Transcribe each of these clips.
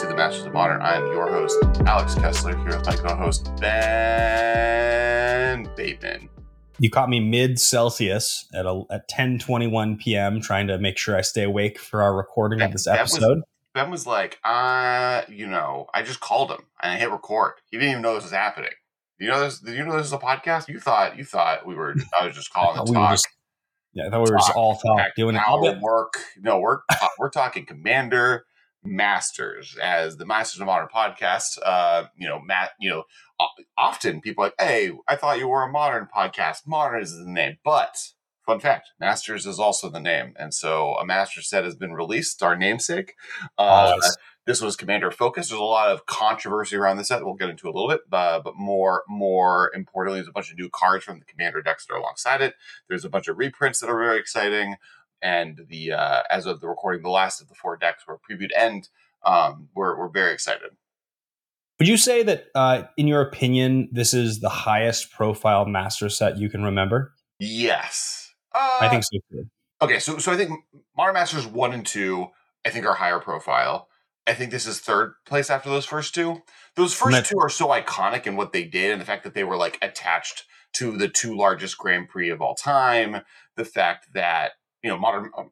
to the Masters of Modern. I am your host, Alex Kessler, here with my co-host Ben Bateman. You caught me mid Celsius at a, at ten twenty one p.m. trying to make sure I stay awake for our recording ben, of this episode. Was, ben was like, "Uh, you know, I just called him and I hit record. He didn't even know this was happening. You know this? Did you know this is a podcast? You thought you thought we were? I was just calling to talk." Yeah, I thought we were just all talk, doing it. All work. No, we're we're talking Commander Masters as the Masters of Modern podcast. Uh, you know, Matt. You know, often people are like, "Hey, I thought you were a modern podcast. Modern is the name." But fun fact, Masters is also the name, and so a Master set has been released. Our namesake. Uh, nice. This was Commander Focus. There's a lot of controversy around this set. We'll get into a little bit, uh, but more more importantly, there's a bunch of new cards from the Commander decks that are alongside it. There's a bunch of reprints that are very exciting, and the uh, as of the recording, the last of the four decks were previewed, and um, we're we're very excited. Would you say that, uh, in your opinion, this is the highest profile master set you can remember? Yes, I think so too. Okay, so so I think Modern Masters one and two, I think are higher profile. I think this is third place after those first two. Those first two are so iconic in what they did and the fact that they were like attached to the two largest Grand Prix of all time. The fact that you know modern um,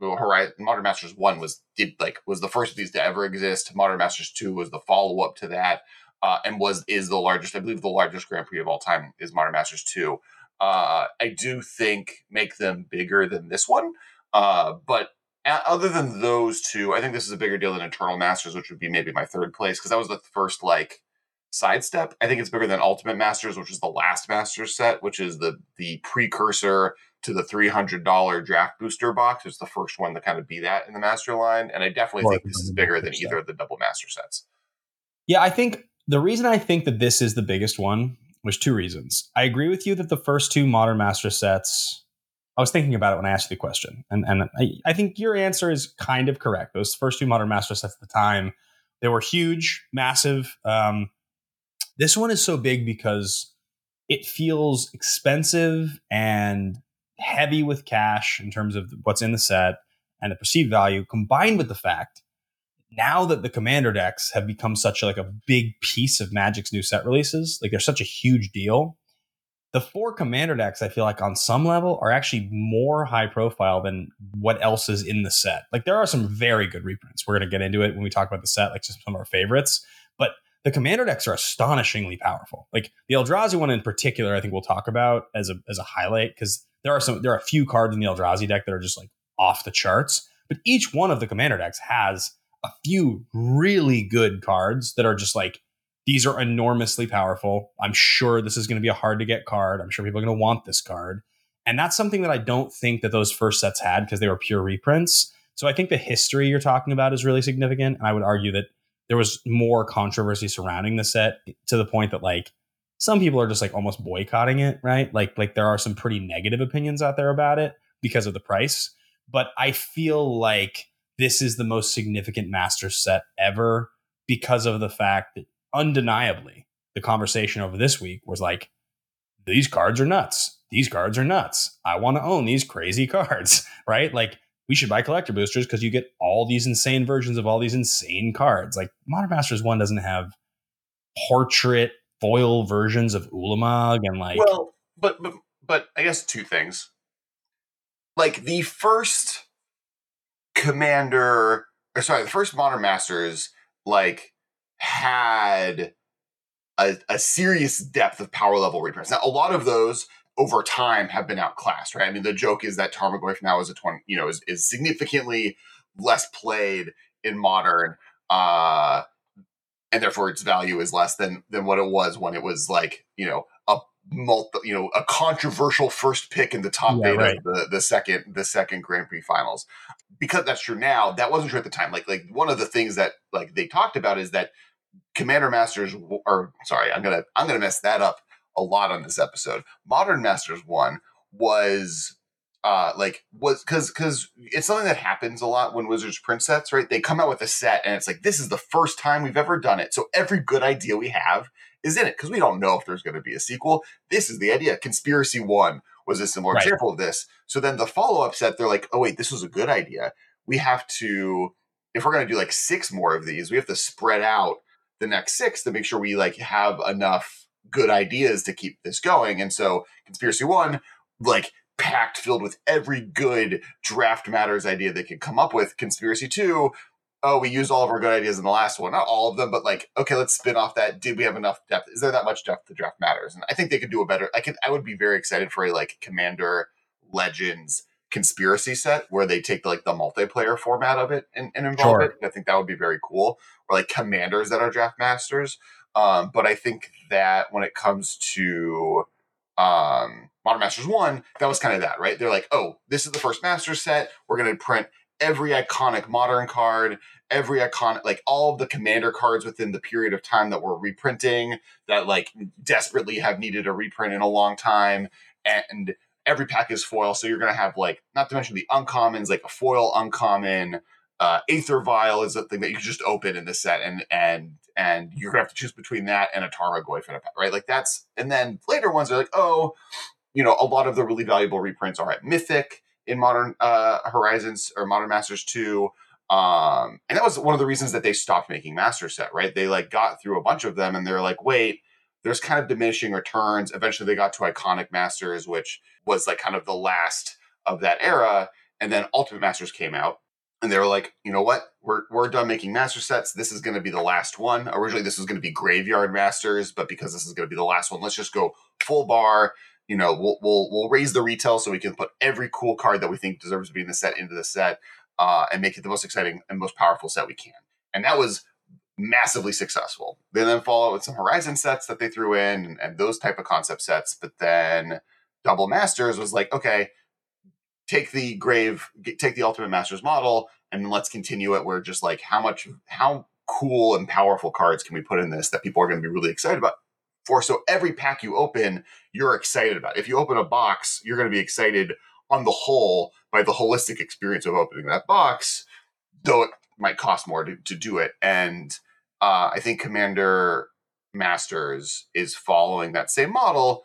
Horizon, Modern Masters One was did like was the first of these to ever exist. Modern Masters Two was the follow up to that, uh, and was is the largest. I believe the largest Grand Prix of all time is Modern Masters Two. Uh, I do think make them bigger than this one, uh, but other than those two, I think this is a bigger deal than Eternal Masters, which would be maybe my third place because that was the first like sidestep. I think it's bigger than Ultimate Masters, which is the last Masters set, which is the the precursor to the three hundred dollar draft booster box. It's the first one to kind of be that in the Master line, and I definitely think this is bigger than either of the double Master sets. Yeah, I think the reason I think that this is the biggest one was two reasons. I agree with you that the first two Modern Master sets I was thinking about it when I asked you the question, and and I, I think your answer is kind of correct. Those first two modern master sets at the time, they were huge, massive. Um, this one is so big because it feels expensive and heavy with cash in terms of what's in the set and the perceived value, combined with the fact now that the commander decks have become such like a big piece of Magic's new set releases, like they're such a huge deal the four commander decks, I feel like on some level are actually more high profile than what else is in the set. Like there are some very good reprints. We're going to get into it when we talk about the set, like just some of our favorites. But the commander decks are astonishingly powerful. Like the Eldrazi one in particular, I think we'll talk about as a as a highlight because there are some there are a few cards in the Eldrazi deck that are just like off the charts. But each one of the commander decks has a few really good cards that are just like these are enormously powerful. I'm sure this is going to be a hard to get card. I'm sure people are going to want this card. And that's something that I don't think that those first sets had because they were pure reprints. So I think the history you're talking about is really significant. And I would argue that there was more controversy surrounding the set to the point that like some people are just like almost boycotting it, right? Like like there are some pretty negative opinions out there about it because of the price. But I feel like this is the most significant master set ever because of the fact that undeniably, the conversation over this week was like, these cards are nuts. These cards are nuts. I want to own these crazy cards, right? Like, we should buy collector boosters because you get all these insane versions of all these insane cards. Like, Modern Masters 1 doesn't have portrait foil versions of Ulamog and like. Well, but, but, but I guess two things. Like, the first Commander, or sorry, the first Modern Masters, like, had a, a serious depth of power level reprints. Now, a lot of those over time have been outclassed, right? I mean, the joke is that Tarmogoyf now is a 20, you know, is, is significantly less played in modern, uh, and therefore its value is less than than what it was when it was like, you know, a multi, you know, a controversial first pick in the top yeah, eight right. of the the second the second Grand Prix finals. Because that's true now, that wasn't true at the time. Like like one of the things that like they talked about is that Commander Masters, or sorry, I'm gonna I'm gonna mess that up a lot on this episode. Modern Masters one was uh like was because because it's something that happens a lot when Wizards print sets, right? They come out with a set and it's like this is the first time we've ever done it, so every good idea we have is in it because we don't know if there's going to be a sequel. This is the idea. Conspiracy one was a similar right. example of this. So then the follow up set, they're like, oh wait, this was a good idea. We have to if we're going to do like six more of these, we have to spread out the next six to make sure we like have enough good ideas to keep this going. And so conspiracy one, like packed filled with every good draft matters idea they could come up with. Conspiracy two, oh, we used all of our good ideas in the last one. Not all of them, but like, okay, let's spin off that. Did we have enough depth? Is there that much depth to draft matters? And I think they could do a better. I could. I would be very excited for a like Commander Legends conspiracy set where they take like the multiplayer format of it and, and involve sure. it. I think that would be very cool. Or like commanders that are draft masters. Um, but I think that when it comes to um, Modern Masters One, that was kind of that, right? They're like, oh, this is the first master set. We're going to print every iconic modern card, every iconic, like all of the commander cards within the period of time that we're reprinting that like desperately have needed a reprint in a long time. And every pack is foil. So you're going to have like, not to mention the uncommons, like a foil uncommon, uh, Aether Vial is a thing that you just open in the set, and and and you're gonna have to choose between that and a Tarmogoyf in a right? Like that's, and then later ones are like, oh, you know, a lot of the really valuable reprints are at Mythic in Modern uh, Horizons or Modern Masters two. Um, and that was one of the reasons that they stopped making Master Set, right? They like got through a bunch of them, and they're like, wait, there's kind of diminishing returns. Eventually, they got to Iconic Masters, which was like kind of the last of that era. And then Ultimate Masters came out, and they were like, you know what? We're we're done making master sets. This is going to be the last one. Originally, this was going to be Graveyard Masters, but because this is going to be the last one, let's just go full bar. You know, we'll we'll we'll raise the retail so we can put every cool card that we think deserves to be in the set into the set, uh, and make it the most exciting and most powerful set we can. And that was massively successful. They then followed with some Horizon sets that they threw in and, and those type of concept sets. But then Double Masters was like, okay, take the grave, take the Ultimate Masters model, and let's continue it. Where just like how much, how cool and powerful cards can we put in this that people are going to be really excited about for? So every pack you open, you're excited about. If you open a box, you're going to be excited on the whole by the holistic experience of opening that box, though it might cost more to, to do it. And uh, I think Commander Masters is following that same model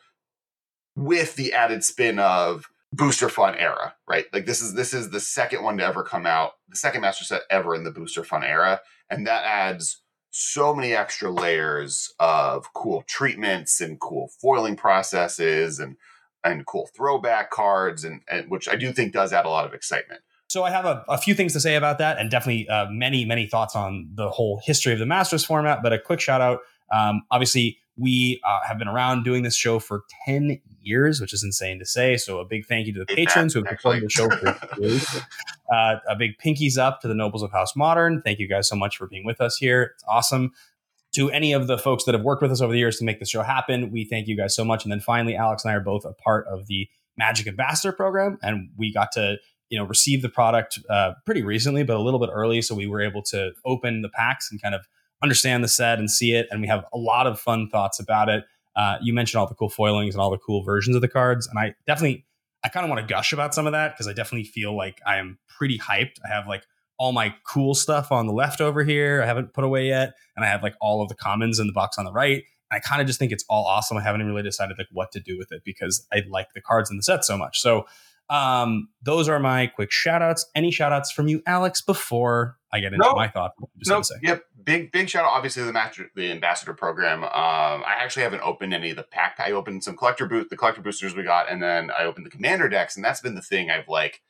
with the added spin of booster fun era, right? Like this is this is the second one to ever come out, the second master set ever in the booster fun era, and that adds so many extra layers of cool treatments and cool foiling processes and and cool throwback cards and, and which I do think does add a lot of excitement. So I have a, a few things to say about that, and definitely uh, many many thoughts on the whole history of the Masters format. But a quick shout out, um, obviously we uh, have been around doing this show for 10 years, which is insane to say. So a big thank you to the patrons who have supported the show for years. Uh, a big pinkies up to the nobles of House Modern. Thank you guys so much for being with us here. It's awesome. To any of the folks that have worked with us over the years to make this show happen, we thank you guys so much. And then finally, Alex and I are both a part of the Magic Ambassador program, and we got to you know receive the product uh, pretty recently, but a little bit early, so we were able to open the packs and kind of understand the set and see it. And we have a lot of fun thoughts about it. Uh, you mentioned all the cool foilings and all the cool versions of the cards, and I definitely, I kind of want to gush about some of that because I definitely feel like I am pretty hyped. I have like all my cool stuff on the left over here. I haven't put away yet, and I have like all of the commons in the box on the right. And I kind of just think it's all awesome. I haven't really decided like what to do with it because I like the cards in the set so much. So um, those are my quick shout outs. Any shout outs from you, Alex, before I get into my thoughts? Just to say. No, yep. Big, big shout out, obviously, the master, the ambassador program. Um, I actually haven't opened any of the pack. I opened some collector boot, the collector boosters we got, and then I opened the commander decks, and that's been the thing I've like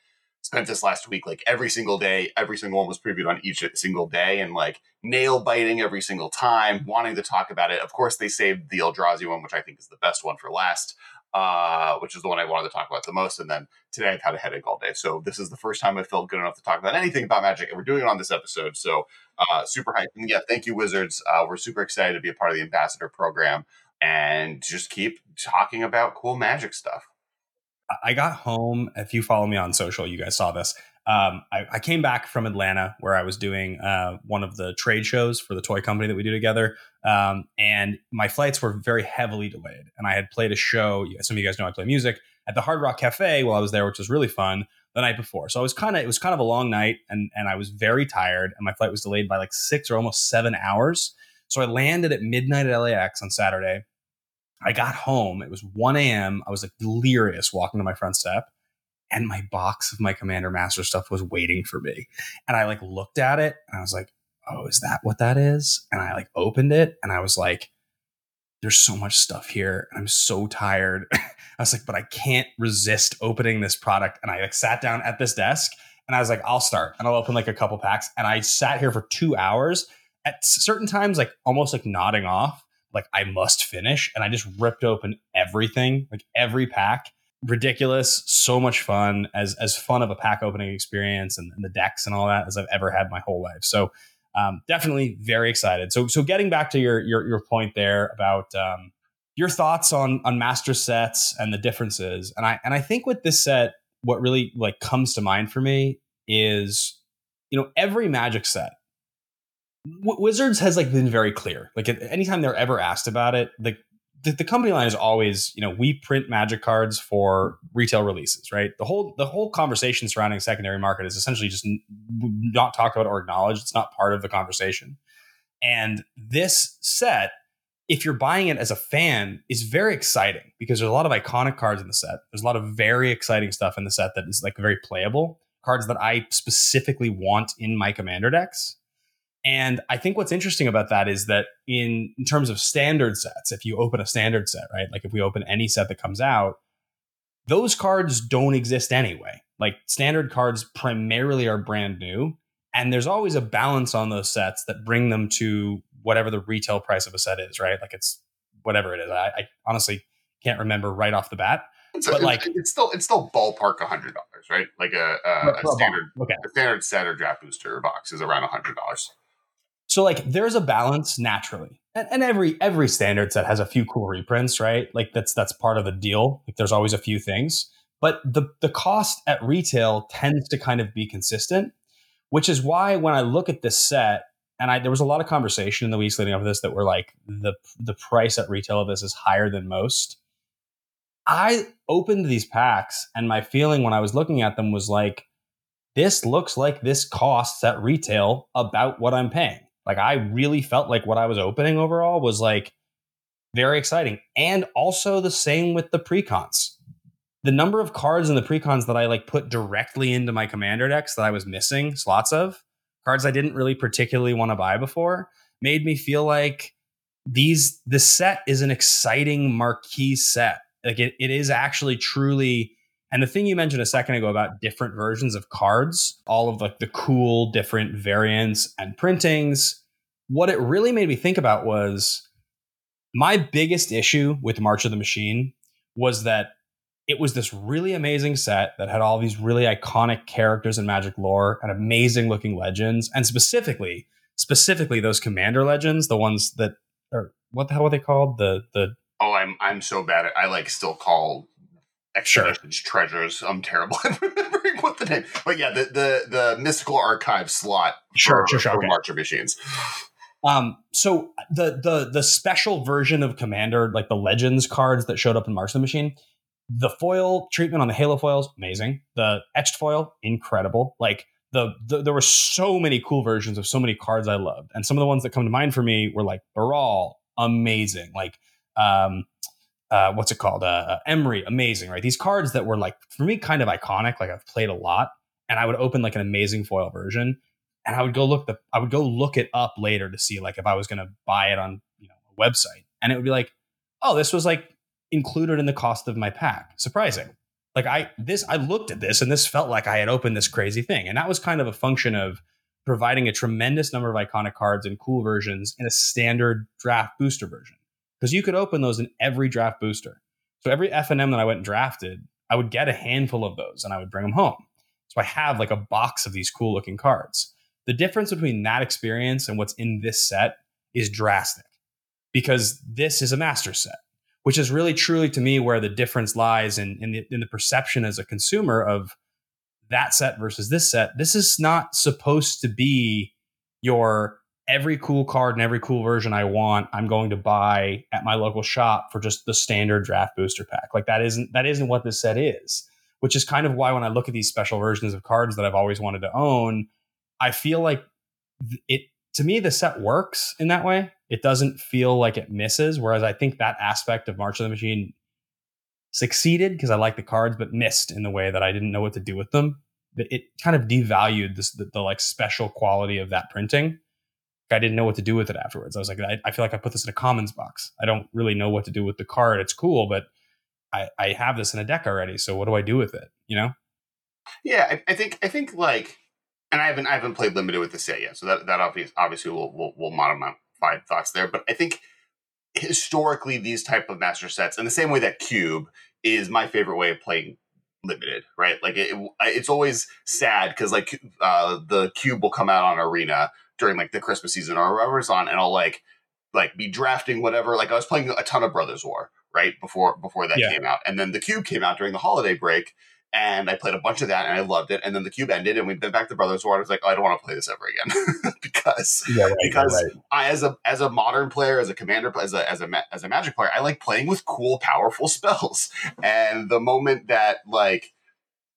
spent this last week. Like every single day, every single one was previewed on each single day, and like nail biting every single time, wanting to talk about it. Of course, they saved the Eldrazi one, which I think is the best one for last uh, which is the one I wanted to talk about the most. And then today I've had a headache all day. So this is the first time I felt good enough to talk about anything about Magic, and we're doing it on this episode. So uh, super hyped. And yeah, thank you, Wizards. Uh, we're super excited to be a part of the ambassador program and just keep talking about cool Magic stuff. I got home. If you follow me on social, you guys saw this um, I, I, came back from Atlanta where I was doing uh, one of the trade shows for the toy company that we do together. Um, and my flights were very heavily delayed. And I had played a show. Some of you guys know I play music at the Hard Rock Cafe while I was there, which was really fun the night before. So I was kind of, it was kind of a long night and, and I was very tired and my flight was delayed by like six or almost seven hours. So I landed at midnight at LAX on Saturday. I got home. It was 1 a.m. I was like delirious walking to my front step and my box of my Commander Master stuff was waiting for me. And I like looked at it and I was like, oh, is that what that is? And I like opened it and I was like, there's so much stuff here. I'm so tired. I was like, but I can't resist opening this product. And I like sat down at this desk and I was like, I'll start and I'll open like a couple packs. And I sat here for two hours at certain times, like almost like nodding off, like I must finish. And I just ripped open everything, like every pack. Ridiculous, so much fun, as as fun of a pack opening experience and, and the decks and all that as I've ever had my whole life. So um, definitely very excited. So so getting back to your your, your point there about um, your thoughts on on master sets and the differences, and I and I think with this set, what really like comes to mind for me is you know every Magic set. Wizards has like been very clear. Like anytime they're ever asked about it, like the, the, company line is always, you know, we print magic cards for retail releases, right? The whole the whole conversation surrounding secondary market is essentially just not talked about or acknowledged. It's not part of the conversation. And this set, if you're buying it as a fan, is very exciting because there's a lot of iconic cards in the set. There's a lot of very exciting stuff in the set that is like very playable cards that I specifically want in my commander decks. And I think what's interesting about that is that in, in terms of standard sets, if you open a standard set, right? Like if we open any set that comes out, those cards don't exist anyway. Like standard cards primarily are brand new. And there's always a balance on those sets that bring them to whatever the retail price of a set is, right? Like it's whatever it is. I, I honestly can't remember right off the bat. It's, but like it's still it's still ballpark a hundred dollars, right? Like a, uh, a, a standard okay. a standard set or draft booster box is around a hundred dollars. So like there's a balance naturally. And, and, every every standard set has a few cool reprints, right? Like that's that's part of the deal. Like there's always a few things. But the the cost at retail tends to kind of be consistent, which is why when I look at this set, and I there was a lot of conversation in the weeks leading up to this that were like the the price at retail of this is higher than most. I opened these packs and my feeling when I was looking at them was like, this looks like this costs at retail about what I'm paying. Like I really felt like what I was opening overall was like very exciting. And also the same with the precons. The number of cards in the precons that I like put directly into my commander decks that I was missing slots of, cards I didn't really particularly want to buy before, made me feel like these the set is an exciting marquee set. Like it, it is actually truly and the thing you mentioned a second ago about different versions of cards, all of like the cool different variants and printings, what it really made me think about was my biggest issue with March of the Machine was that it was this really amazing set that had all these really iconic characters and magic lore and amazing looking legends and specifically specifically those commander legends the ones that are what the hell are they called? The the oh i'm i'm so bad at i like still call expeditions sure. treasures. I'm terrible at remembering what the name. But yeah, the the the mystical archive slot sure, for, sure, sure, for okay. March of Machines. Um, so the the the special version of Commander, like the Legends cards that showed up in March of the Machine, the foil treatment on the Halo foils, amazing. The etched foil, incredible. Like the, the, there were so many cool versions of so many cards I loved, and some of the ones that come to mind for me were like Baral, amazing. Like um, uh, what's it called? Uh, uh, Emry, amazing, right? These cards that were like for me kind of iconic, like I've played a lot, and I would open like an amazing foil version, and I would go look the I would go look it up later to see like if I was going to buy it on you know a website, and it would be like, oh, this was like included in the cost of my pack. Surprising. Like I this I looked at this and this felt like I had opened this crazy thing, and that was kind of a function of providing a tremendous number of iconic cards and cool versions in a standard draft booster version because you could open those in every draft booster. So every FNM that I went and drafted, I would get a handful of those and I would bring them home. So I have like a box of these cool looking cards. The difference between that experience and what's in this set is drastic because this is a master set, which is really truly to me where the difference lies in, in, the, in the perception as a consumer of that set versus this set. This is not supposed to be your every cool card and every cool version I want, I'm going to buy at my local shop for just the standard draft booster pack. Like that isn't that isn't what this set is. Which is kind of why when I look at these special versions of cards that I've always wanted to own, I feel like it to me the set works in that way. It doesn't feel like it misses. Whereas I think that aspect of March of the Machine succeeded because I like the cards, but missed in the way that I didn't know what to do with them. It kind of devalued this, the, the like special quality of that printing. I didn't know what to do with it afterwards. I was like, I, I, feel like I put this in a commons box. I don't really know what to do with the card. It's cool, but I, I have this in a deck already. So what do I do with it? You know? Yeah, I, I think I think like, and I haven't I haven't played limited with the set yet, so that that obviously obviously will will will modify thoughts there. But I think historically these type of master sets, in the same way that cube is my favorite way of playing limited, right? Like it, it's always sad because like uh, the cube will come out on arena during like the Christmas season or whatever's on, and I'll like like be drafting whatever. Like I was playing a ton of Brothers War right before before that yeah. came out, and then the cube came out during the holiday break, and I played a bunch of that and I loved it. And then the cube ended and we went back to Brothers War. I was like, oh, I don't want to play this ever again because yeah, right, because right. I as a as a modern player, as a commander, as a as a as a Magic player, I like playing with cool, powerful spells. And the moment that like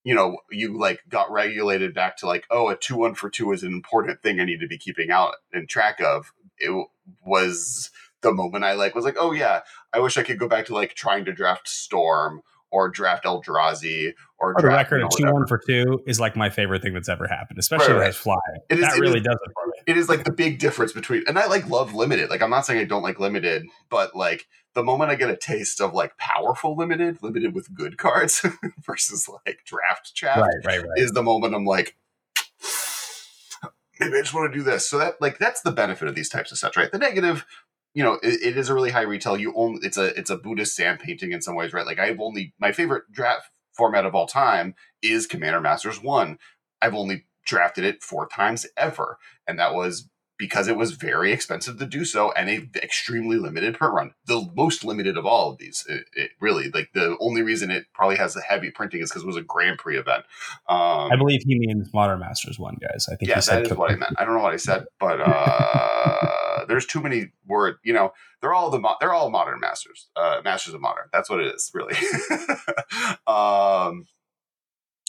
you know you like got regulated back to like oh a two one for two is an important thing I need to be keeping out and track of. It was the moment I like was like oh yeah I wish I could go back to like trying to draft Storm or draft Eldrazi or for the record, a two one for two is like my favorite thing that's ever happened, especially right, right. fly. It is, that it really is, does it. It is like the big difference between, and I like love limited. Like I'm not saying I don't like limited, but like the moment I get a taste of like powerful limited, limited with good cards versus like draft chat, right, right, right. is the moment I'm like, maybe I just want to do this. So that like that's the benefit of these types of sets, right? The negative you know, it, it is a really high retail. You only it's a it's a Buddhist sand painting in some ways, right? Like I've only my favorite draft format of all time is Commander Masters One. I've only drafted it four times ever, and that was because it was very expensive to do so and a extremely limited print run. The most limited of all of these, it, it really like the only reason it probably has a heavy printing is because it was a Grand Prix event. Um, I believe he means Modern Masters one, guys. I think yeah, that is what I meant. I don't know what I said, but uh, there's too many word. You know, they're all the they're all modern masters, uh, masters of modern. That's what it is, really. um,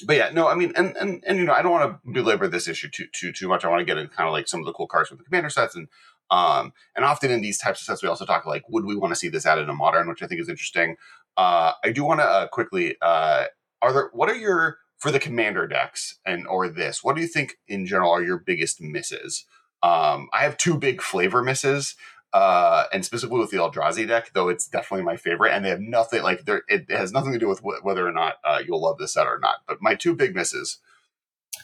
but yeah, no, I mean, and and and you know, I don't want to belabor this issue too too too much. I want to get into kind of like some of the cool cards with the commander sets, and um, and often in these types of sets, we also talk like, would we want to see this added in a modern, which I think is interesting. Uh, I do want to uh, quickly, uh, are there what are your for the commander decks and or this? What do you think in general are your biggest misses? Um, I have two big flavor misses uh, and specifically with the Eldrazi deck, though it's definitely my favorite, and they have nothing like there. It has nothing to do with wh- whether or not uh, you'll love this set or not. But my two big misses.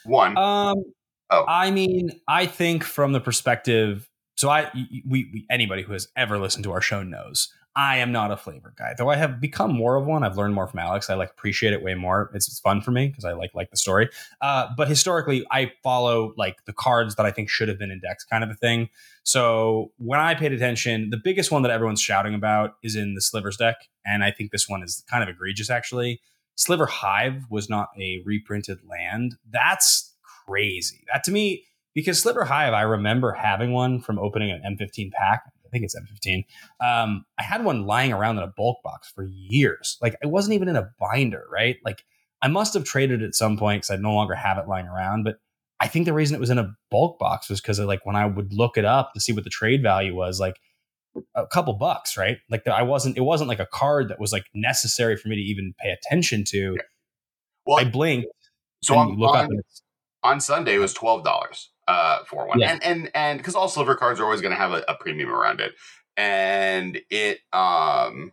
One. Um. Oh. I mean, I think from the perspective. So I, we, we anybody who has ever listened to our show knows I am not a flavor guy, though I have become more of one. I've learned more from Alex. I like appreciate it way more. It's, it's fun for me because I like like the story. Uh, but historically, I follow like the cards that I think should have been in decks, kind of a thing. So when I paid attention, the biggest one that everyone's shouting about is in the Slivers deck, and I think this one is kind of egregious actually. Sliver Hive was not a reprinted land. That's crazy. That to me, because Sliver Hive, I remember having one from opening an M15 pack I think it's M15. Um, I had one lying around in a bulk box for years. Like it wasn't even in a binder, right? Like I must have traded it at some point because I no longer have it lying around. But I think the reason it was in a bulk box was because like when I would look it up to see what the trade value was, like a couple bucks, right? Like I wasn't, it wasn't like a card that was like necessary for me to even pay attention to. Yeah. Well, I blinked. So on, on, on Sunday it was twelve dollars uh, for one. Yeah. And and and because all sliver cards are always going to have a, a, premium around it, and it um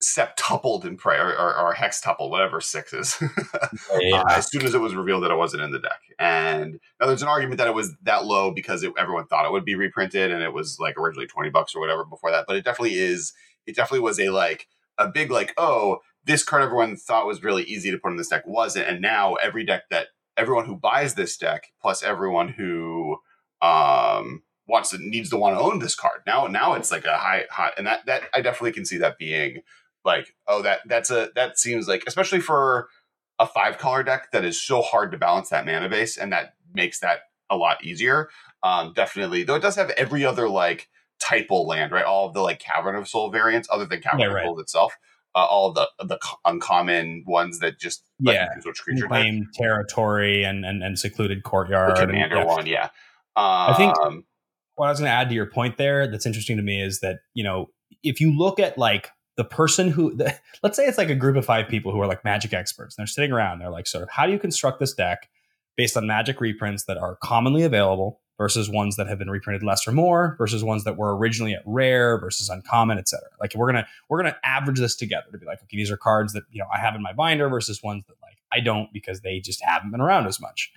septupled in price or, or, or hextupled, whatever six is, yeah. uh, as soon as it was revealed that it wasn't in the deck. And now there's an argument that it was that low because it, everyone thought it would be reprinted, and it was like originally twenty bucks or whatever before that. But it definitely is. It definitely was a like a big like oh this card everyone thought was really easy to put in this deck wasn't, and now every deck that everyone who buys this deck plus everyone who um, wants to needs to want to own this card. Now now it's like a high hot and that that I definitely can see that being like oh that that's a that seems like especially for a five color deck that is so hard to balance that mana base and that makes that a lot easier. Um, definitely though it does have every other like typal land right all of the like Cavern of Soul variants other than Cavern yeah, right. of soul itself uh, all the the uncommon ones that just yeah which creature claim territory and, and and secluded courtyard. The commander and, yeah. one, yeah. Um, I think what I was going to add to your point there that's interesting to me is that you know if you look at like the person who the, let's say it's like a group of five people who are like magic experts and they're sitting around they're like sort of how do you construct this deck based on magic reprints that are commonly available versus ones that have been reprinted less or more versus ones that were originally at rare versus uncommon etc like we're gonna we're gonna average this together to be like okay these are cards that you know i have in my binder versus ones that like i don't because they just haven't been around as much.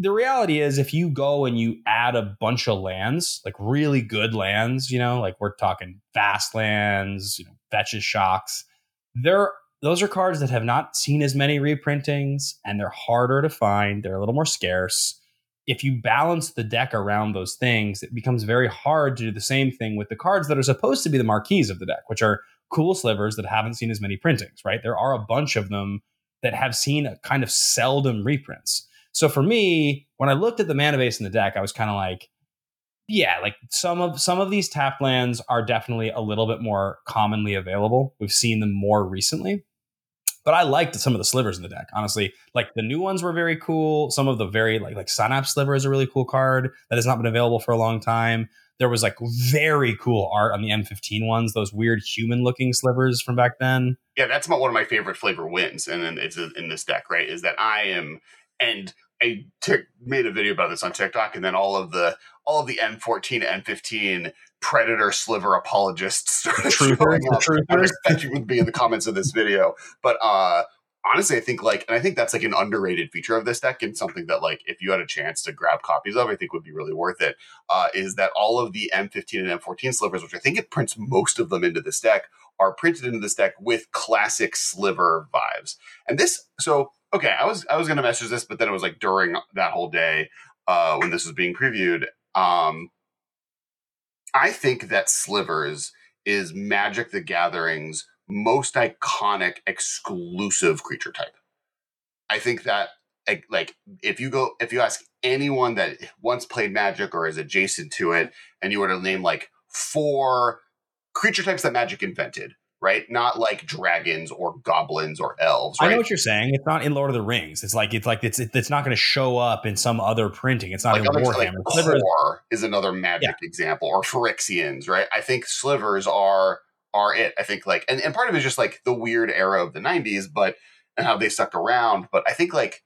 The reality is if you go and you add a bunch of lands like really good lands you know like we're talking fast lands you know fetches shocks there those are cards that have not seen as many reprintings and they're harder to find they're a little more scarce if you balance the deck around those things it becomes very hard to do the same thing with the cards that are supposed to be the marquees of the deck which are cool slivers that haven't seen as many printings right there are a bunch of them that have seen a kind of seldom reprints so for me, when I looked at the mana base in the deck, I was kind of like, yeah, like some of some of these tap lands are definitely a little bit more commonly available. We've seen them more recently. But I liked some of the slivers in the deck. Honestly, like the new ones were very cool. Some of the very like like Synapse Sliver is a really cool card that has not been available for a long time. There was like very cool art on the M15 ones, those weird human looking slivers from back then. Yeah, that's about one of my favorite flavor wins, and then it's in this deck, right? Is that I am and I made a video about this on TikTok, and then all of the all of the M14 M15 Predator Sliver apologists started showing up. I expect you would be in the comments of this video, but uh, honestly, I think like, and I think that's like an underrated feature of this deck, and something that like if you had a chance to grab copies of, I think would be really worth it. Uh, is that all of the M15 and M14 slivers, which I think it prints most of them into this deck, are printed into this deck with classic sliver vibes, and this so okay, I was I was gonna message this, but then it was like during that whole day uh, when this was being previewed. Um, I think that Slivers is Magic the Gathering's most iconic exclusive creature type. I think that like if you go if you ask anyone that once played Magic or is adjacent to it, and you were to name like four creature types that Magic invented, right? Not like dragons or goblins or elves. Right? I know what you're saying. It's not in Lord of the Rings. It's like it's like it's it's not going to show up in some other printing. It's not like in Warhammer. Like Kor is another magic yeah. example, or Phyrexians, right? I think slivers are are it. I think like and, and part of it is just like the weird era of the '90s, but and how they stuck around. But I think like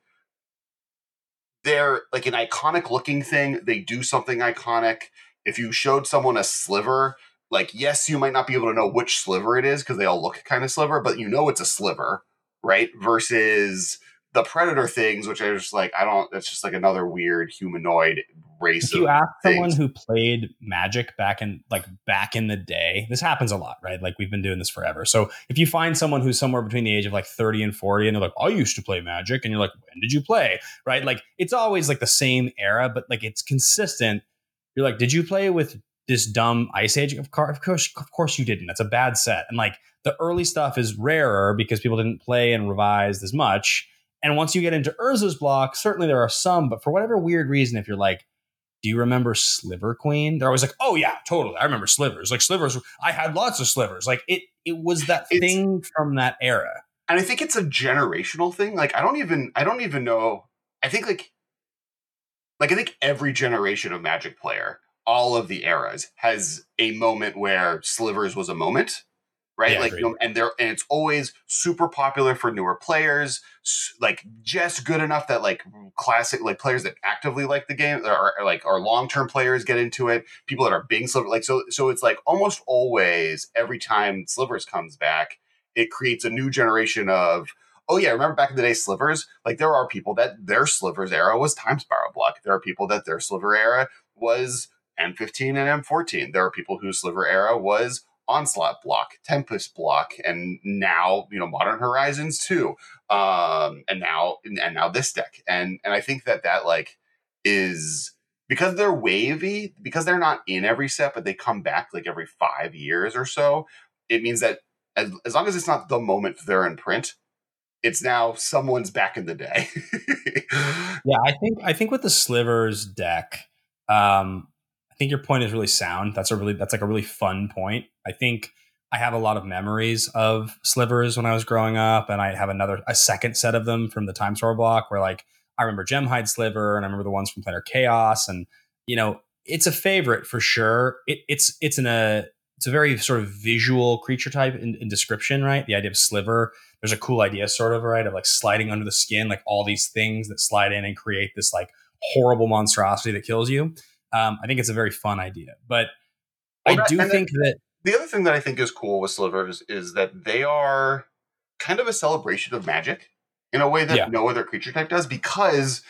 they're like an iconic looking thing. They do something iconic. If you showed someone a sliver, like yes you might not be able to know which sliver it is because they all look kind of sliver but you know it's a sliver right? Versus the predator things which i just like i don't that's just like another weird humanoid race if you ask things. someone who played magic back in like back in the day this happens a lot right? Like we've been doing this forever. So if you find someone who's somewhere between the age of like 30 and 40 and they're like i used to play magic and you're like when did you play? Right? Like it's always like the same era but like it's consistent. You're like did you play with this dumb Ice Age. Of course, of course, of course, you didn't. That's a bad set. And like the early stuff is rarer because people didn't play and revised as much. And once you get into Urza's block, certainly there are some, but for whatever weird reason, if you're like, do you remember Sliver Queen? They're always like, oh yeah, totally. I remember slivers. Like slivers, I had lots of slivers. Like it, it was that it's, thing from that era. And I think it's a generational thing. Like I don't even, I don't even know. I think like, like I think every generation of Magic player all of the eras has a moment where Slivers was a moment, right? Yeah, like, you know, and there, and it's always super popular for newer players, like just good enough that like classic, like players that actively like the game or, or like our long term players get into it. People that are being Sliver, like so, so it's like almost always every time Slivers comes back, it creates a new generation of oh yeah, remember back in the day, slivers? Like there are people that their slivers era was time spiral block. There are people that their sliver era was M15 and M14. There are people whose sliver era was onslaught block, tempest block, and now you know modern horizons too. Um, and now and now this deck, and and I think that that like is because they're wavy, because they're not in every set, but they come back like every five years or so. It means that as, as long as it's not the moment they're in print, it's now someone's back in the day. yeah, I think I think with the slivers deck, um, think your point is really sound. That's a really that's like a really fun point. I think I have a lot of memories of slivers when I was growing up, and I have another a second set of them from the Time Spiral block where like I remember Gemhide Sliver, and I remember the ones from Planar Chaos, and you know it's a favorite for sure. It, it's it's in a it's a very sort of visual creature type in, in, description, right? The idea of sliver. There's a cool idea, sort of, right, of like sliding under the skin, like all these things that slide in and create this like horrible monstrosity that kills you. Um, I think it's a very fun idea, but well, I do think that the other thing that I think is cool with slivers is that they are kind of a celebration of magic in a way that yeah. no other creature type does because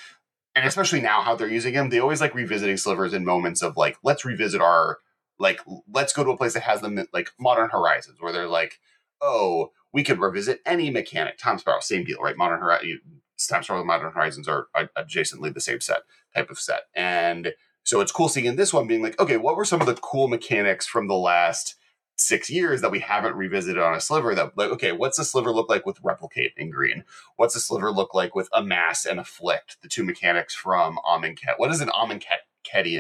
and especially now how they're using them they always like revisiting slivers in moments of like let's revisit our like let's go to a place that has them like modern horizons where they're like oh we could revisit any mechanic. Time spiral same deal right? Modern Horizons, time spiral and modern horizons are adjacently the same set type of set. And so it's cool seeing in this one being like okay what were some of the cool mechanics from the last six years that we haven't revisited on a sliver that like okay what's a sliver look like with replicate in green? What's a sliver look like with amass and afflict the two mechanics from amonkhet? What does an amonkhet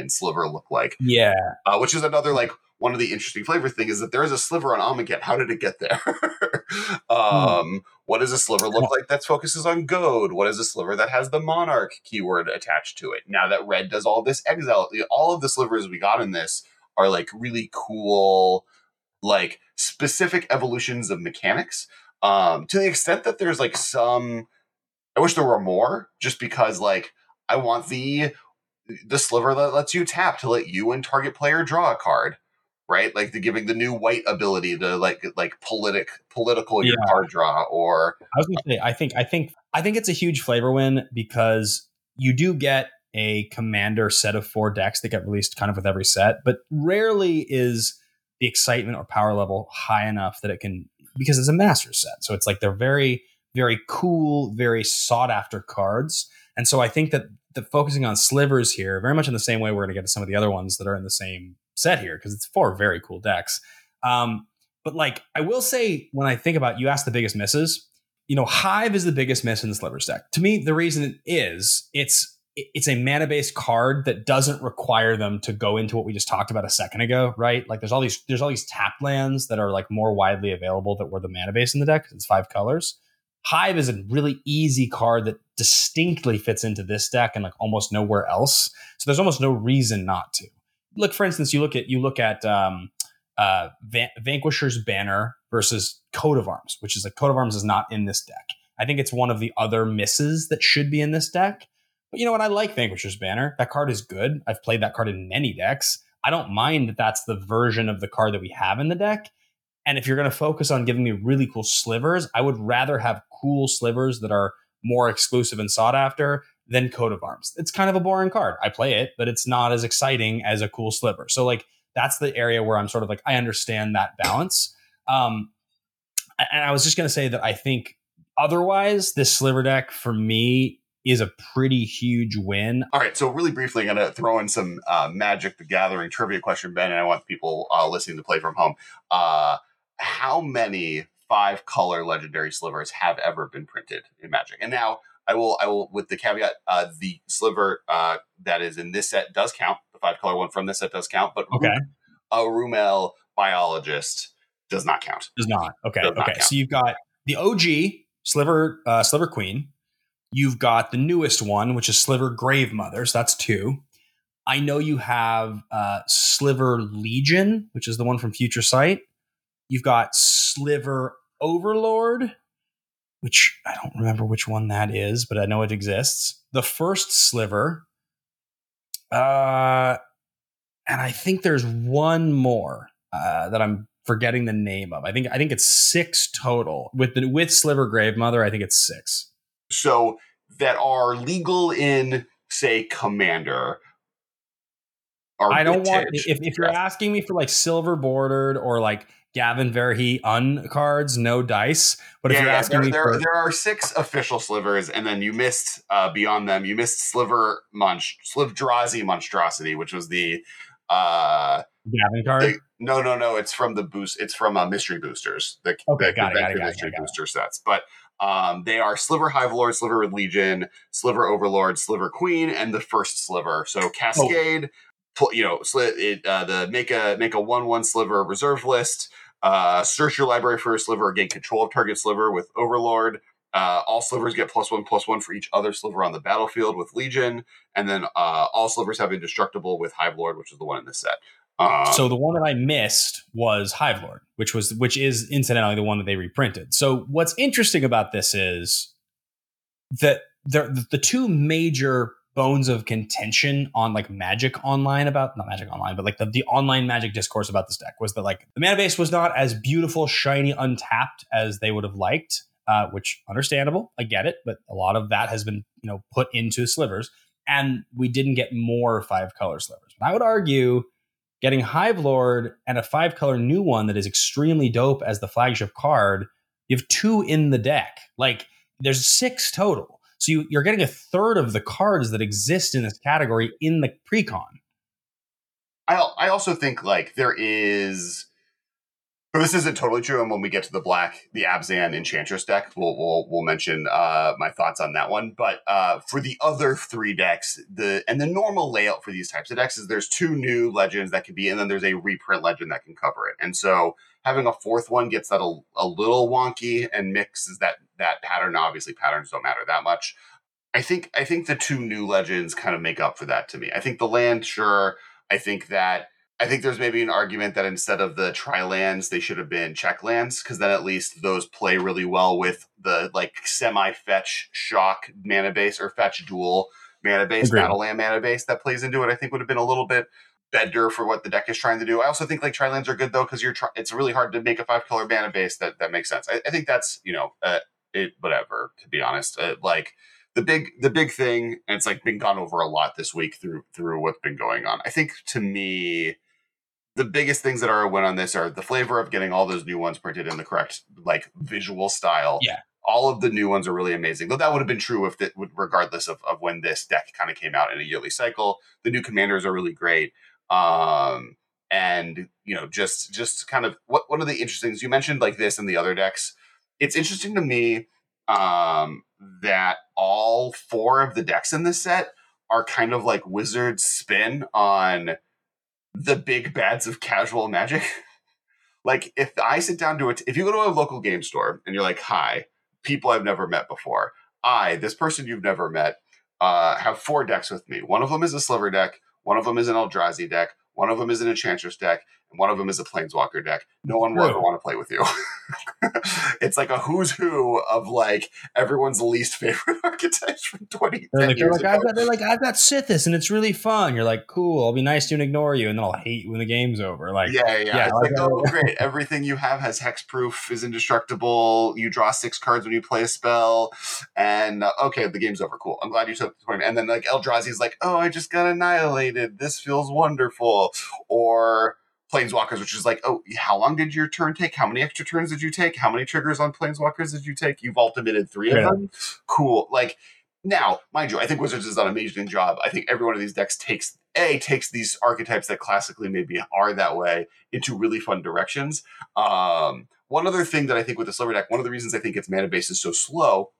sliver look like? Yeah. Uh, which is another like one of the interesting flavor thing is that there is a sliver on amonkhet how did it get there? Um, hmm. what does a sliver look like that focuses on goad? What is a sliver that has the monarch keyword attached to it? Now that red does all this exile all of the slivers we got in this are like really cool like specific evolutions of mechanics. Um to the extent that there's like some i wish there were more just because like i want the the sliver that lets you tap to let you and target player draw a card right like the giving the new white ability to like like politic political yeah. your card draw or i was gonna say i think i think i think it's a huge flavor win because you do get a commander set of four decks that get released kind of with every set but rarely is the excitement or power level high enough that it can because it's a master set. So it's like they're very very cool, very sought after cards. And so I think that the focusing on slivers here, very much in the same way we're going to get to some of the other ones that are in the same set here because it's four very cool decks. Um, but like I will say, when I think about you asked the biggest misses, you know, Hive is the biggest miss in the slivers deck. To me, the reason it is it's it's a mana based card that doesn't require them to go into what we just talked about a second ago, right? Like there's all these there's all these tap lands that are like more widely available that were the mana base in the deck. It's five colors. Hive is a really easy card that distinctly fits into this deck and like almost nowhere else. So there's almost no reason not to. Look, for instance, you look at you look at um, uh, Van- Vanquisher's Banner versus Coat of Arms, which is like Coat of Arms is not in this deck. I think it's one of the other misses that should be in this deck but you know what? I like Vanquisher's Banner. That card is good. I've played that card in many decks. I don't mind that that's the version of the card that we have in the deck. And if you're going to focus on giving me really cool slivers, I would rather have cool slivers that are more exclusive and sought after than Coat of Arms. It's kind of a boring card. I play it, but it's not as exciting as a cool sliver. So like that's the area where I'm sort of like I understand that balance. Um, and I was just going to say that I think otherwise this sliver deck for me is a pretty huge win. All right, so really briefly, I'm going to throw in some uh, Magic the Gathering trivia question, Ben, and I want people uh, listening to play from home. Uh, how many five color legendary slivers have ever been printed in Magic? And now I will, I will, with the caveat, uh, the sliver uh, that is in this set does count. The five color one from this set does count, but okay. a Rumel biologist does not count. Does not. Okay. Does okay. So you've got the OG sliver, uh, sliver queen You've got the newest one, which is Sliver Grave Mothers. That's two. I know you have uh, Sliver Legion, which is the one from Future Sight. You've got Sliver Overlord, which I don't remember which one that is, but I know it exists. The first Sliver. Uh, and I think there's one more uh, that I'm forgetting the name of. I think I think it's six total with the with Sliver Grave Mother. I think it's six so that are legal in say commander I don't want if, if you're asking me for like silver bordered or like Gavin Verhey un cards, no dice. But if yeah, you're asking there, me there, for, there are six official slivers, and then you missed uh, beyond them. You missed Sliver Munch, Slivdrazi Monstrosity, which was the uh, Gavin card. The, no, no, no. It's from the boost. It's from uh, Mystery Boosters. The, okay, the, got, the it, got, it, got Mystery it, got Booster sets, but um, they are Sliver Hive Lord, Sliver with Legion, Sliver Overlord, Sliver Queen, and the first Sliver. So Cascade, oh. you know, it, uh, the make a make a one one Sliver reserve list. Uh, search your library for a sliver, or gain control of target sliver with Overlord. Uh, all slivers get plus one plus one for each other sliver on the battlefield with Legion, and then uh, all slivers have indestructible with Hive Lord, which is the one in this set. Um, so the one that I missed was Hive Lord, which was which is incidentally the one that they reprinted. So what's interesting about this is that the the two major bones of contention on like Magic Online about not Magic Online, but like the, the online Magic discourse about this deck was that like the mana base was not as beautiful, shiny, untapped as they would have liked. Uh, which understandable, I get it, but a lot of that has been you know put into slivers, and we didn't get more five color slivers. But I would argue getting Hive Lord and a five color new one that is extremely dope as the flagship card. You have two in the deck, like there's six total. So you, you're getting a third of the cards that exist in this category in the precon. I I also think like there is. But this isn't totally true, and when we get to the black, the Abzan Enchantress deck, we'll we'll, we'll mention uh, my thoughts on that one. But uh, for the other three decks, the and the normal layout for these types of decks is there's two new legends that can be, and then there's a reprint legend that can cover it. And so having a fourth one gets that a, a little wonky and mixes that that pattern. Obviously, patterns don't matter that much. I think I think the two new legends kind of make up for that to me. I think the land, sure. I think that I think there's maybe an argument that instead of the tri lands, they should have been check lands because then at least those play really well with the like semi fetch shock mana base or fetch dual mana base, Agreed. battle land mana base that plays into it. I think would have been a little bit better for what the deck is trying to do. I also think like tri lands are good though because you're try- it's really hard to make a five color mana base that that makes sense. I, I think that's you know uh, it whatever to be honest. Uh, like the big the big thing, and it's like been gone over a lot this week through through what's been going on. I think to me the biggest things that are a win on this are the flavor of getting all those new ones printed in the correct like visual style. Yeah. All of the new ones are really amazing. Though that would have been true if it regardless of, of when this deck kind of came out in a yearly cycle. The new commanders are really great. Um, and you know, just just kind of what one of the interesting things you mentioned like this and the other decks. It's interesting to me um that all four of the decks in this set are kind of like Wizards spin on the big bads of casual magic. like if I sit down to it, if you go to a local game store and you're like, "Hi, people I've never met before. I, this person you've never met, uh, have four decks with me. One of them is a sliver deck. One of them is an Eldrazi deck. One of them is an Enchantress deck, one of them is a Planeswalker deck. No one will ever want to play with you. it's like a who's who of like everyone's least favorite archetypes from 20 they're like, years they're like, I've got, they're like, I've got Sythis and it's really fun. You're like, cool, I'll be nice to you and ignore you, and then I'll hate you when the game's over. Like, yeah, yeah. yeah it's like, oh, great. Everything you have has hexproof, is indestructible. You draw six cards when you play a spell, and uh, okay, the game's over. Cool. I'm glad you took the point. And then like Eldrazi's like, oh, I just got annihilated. This feels wonderful. Or planeswalkers, which is like, oh, how long did your turn take? How many extra turns did you take? How many triggers on planeswalkers did you take? You've ultimated three of yeah. them. Cool. Like now, mind you, I think Wizards has done an amazing job. I think every one of these decks takes a takes these archetypes that classically maybe are that way into really fun directions. Um, one other thing that I think with the Sliver deck, one of the reasons I think its mana base is so slow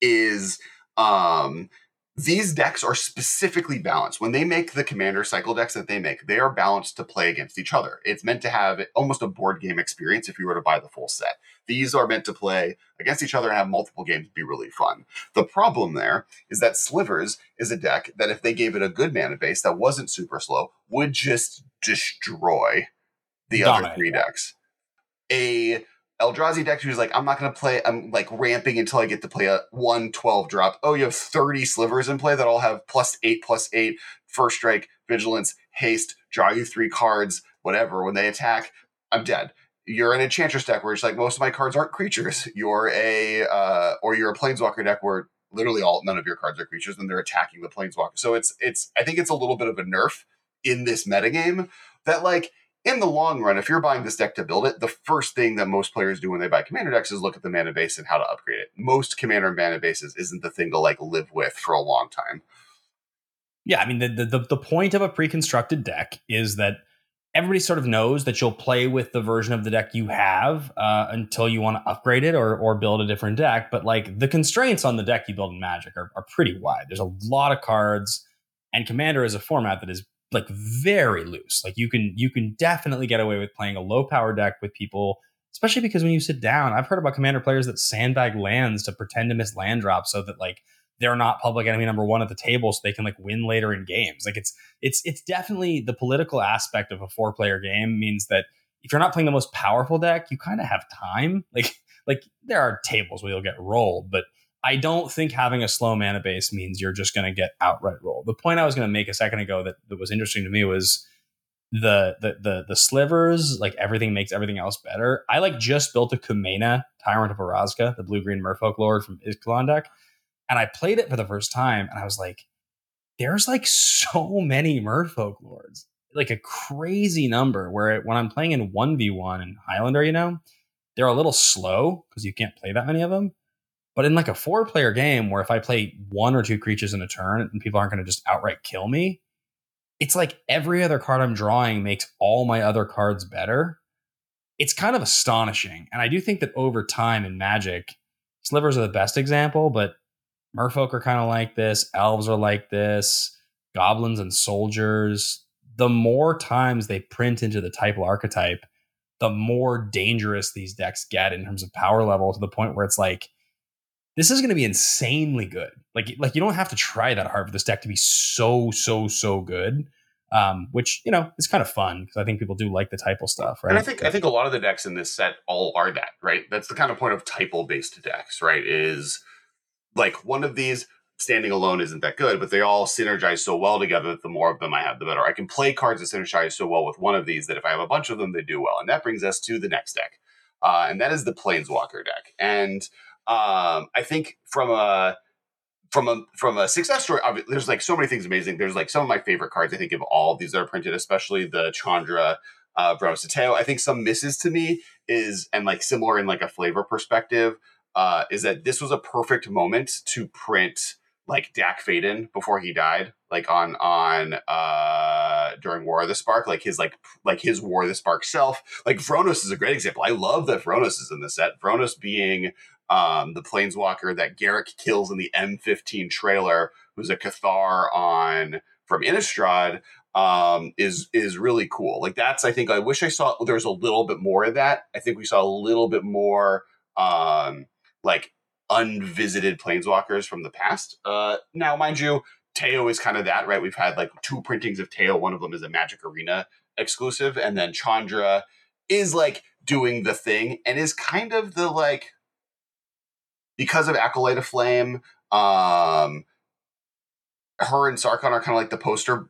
is um, these decks are specifically balanced. When they make the commander cycle decks that they make, they are balanced to play against each other. It's meant to have almost a board game experience if you were to buy the full set. These are meant to play against each other and have multiple games be really fun. The problem there is that Slivers is a deck that if they gave it a good mana base that wasn't super slow, would just destroy the other three decks. A Eldrazi deck who's like, I'm not going to play, I'm like ramping until I get to play a 1 12 drop. Oh, you have 30 slivers in play that all have plus 8, plus 8, first strike, vigilance, haste, draw you three cards, whatever. When they attack, I'm dead. You're an enchantress deck where it's like most of my cards aren't creatures. You're a, uh, or you're a planeswalker deck where literally all, none of your cards are creatures and they're attacking the planeswalker. So it's, it's, I think it's a little bit of a nerf in this metagame that like, in the long run, if you're buying this deck to build it, the first thing that most players do when they buy commander decks is look at the mana base and how to upgrade it. Most commander mana bases isn't the thing to like live with for a long time. Yeah, I mean the the the point of a pre-constructed deck is that everybody sort of knows that you'll play with the version of the deck you have uh, until you want to upgrade it or or build a different deck. But like the constraints on the deck you build in Magic are, are pretty wide. There's a lot of cards, and Commander is a format that is like very loose. Like you can you can definitely get away with playing a low power deck with people, especially because when you sit down, I've heard about commander players that sandbag lands to pretend to miss land drops so that like they're not public enemy number one at the table, so they can like win later in games. Like it's it's it's definitely the political aspect of a four player game means that if you're not playing the most powerful deck, you kind of have time. Like like there are tables where you'll get rolled, but I don't think having a slow mana base means you're just going to get outright rolled. The point I was going to make a second ago that, that was interesting to me was the, the the the slivers, like everything makes everything else better. I like just built a Kumena Tyrant of Orazca, the blue green Merfolk Lord from Ixalan deck, and I played it for the first time, and I was like, there's like so many Merfolk Lords, like a crazy number. Where when I'm playing in one v one in Highlander, you know, they're a little slow because you can't play that many of them. But in like a four player game where if I play one or two creatures in a turn and people aren't going to just outright kill me, it's like every other card I'm drawing makes all my other cards better. It's kind of astonishing. And I do think that over time in Magic, slivers are the best example, but merfolk are kind of like this, elves are like this, goblins and soldiers. The more times they print into the type archetype, the more dangerous these decks get in terms of power level to the point where it's like this is going to be insanely good. Like like you don't have to try that hard for this deck to be so so so good. Um, which you know is kind of fun because I think people do like the typal stuff, right? And I think I think a lot of the decks in this set all are that, right? That's the kind of point of typal based decks, right? Is like one of these standing alone isn't that good, but they all synergize so well together that the more of them I have, the better. I can play cards that synergize so well with one of these that if I have a bunch of them, they do well. And that brings us to the next deck, uh, and that is the Planeswalker deck. And um, I think from a from a from a success story, there's like so many things amazing. There's like some of my favorite cards. I think of all these that are printed, especially the Chandra uh, Sateo. I think some misses to me is and like similar in like a flavor perspective uh, is that this was a perfect moment to print like Dack Fayden before he died, like on on uh during War of the Spark, like his like like his War of the Spark self. Like Vronos is a great example. I love that Vronos is in the set. Vronos being um, the planeswalker that Garruk kills in the M15 trailer, who's a Cathar on from Innistrad, um, is is really cool. Like that's I think I wish I saw there's a little bit more of that. I think we saw a little bit more um, like unvisited planeswalkers from the past. Uh, now, mind you, Teyo is kind of that, right? We've had like two printings of Teyo. One of them is a Magic Arena exclusive, and then Chandra is like doing the thing and is kind of the like because of Acolyte of Flame, um, her and Sarkhan are kind of like the poster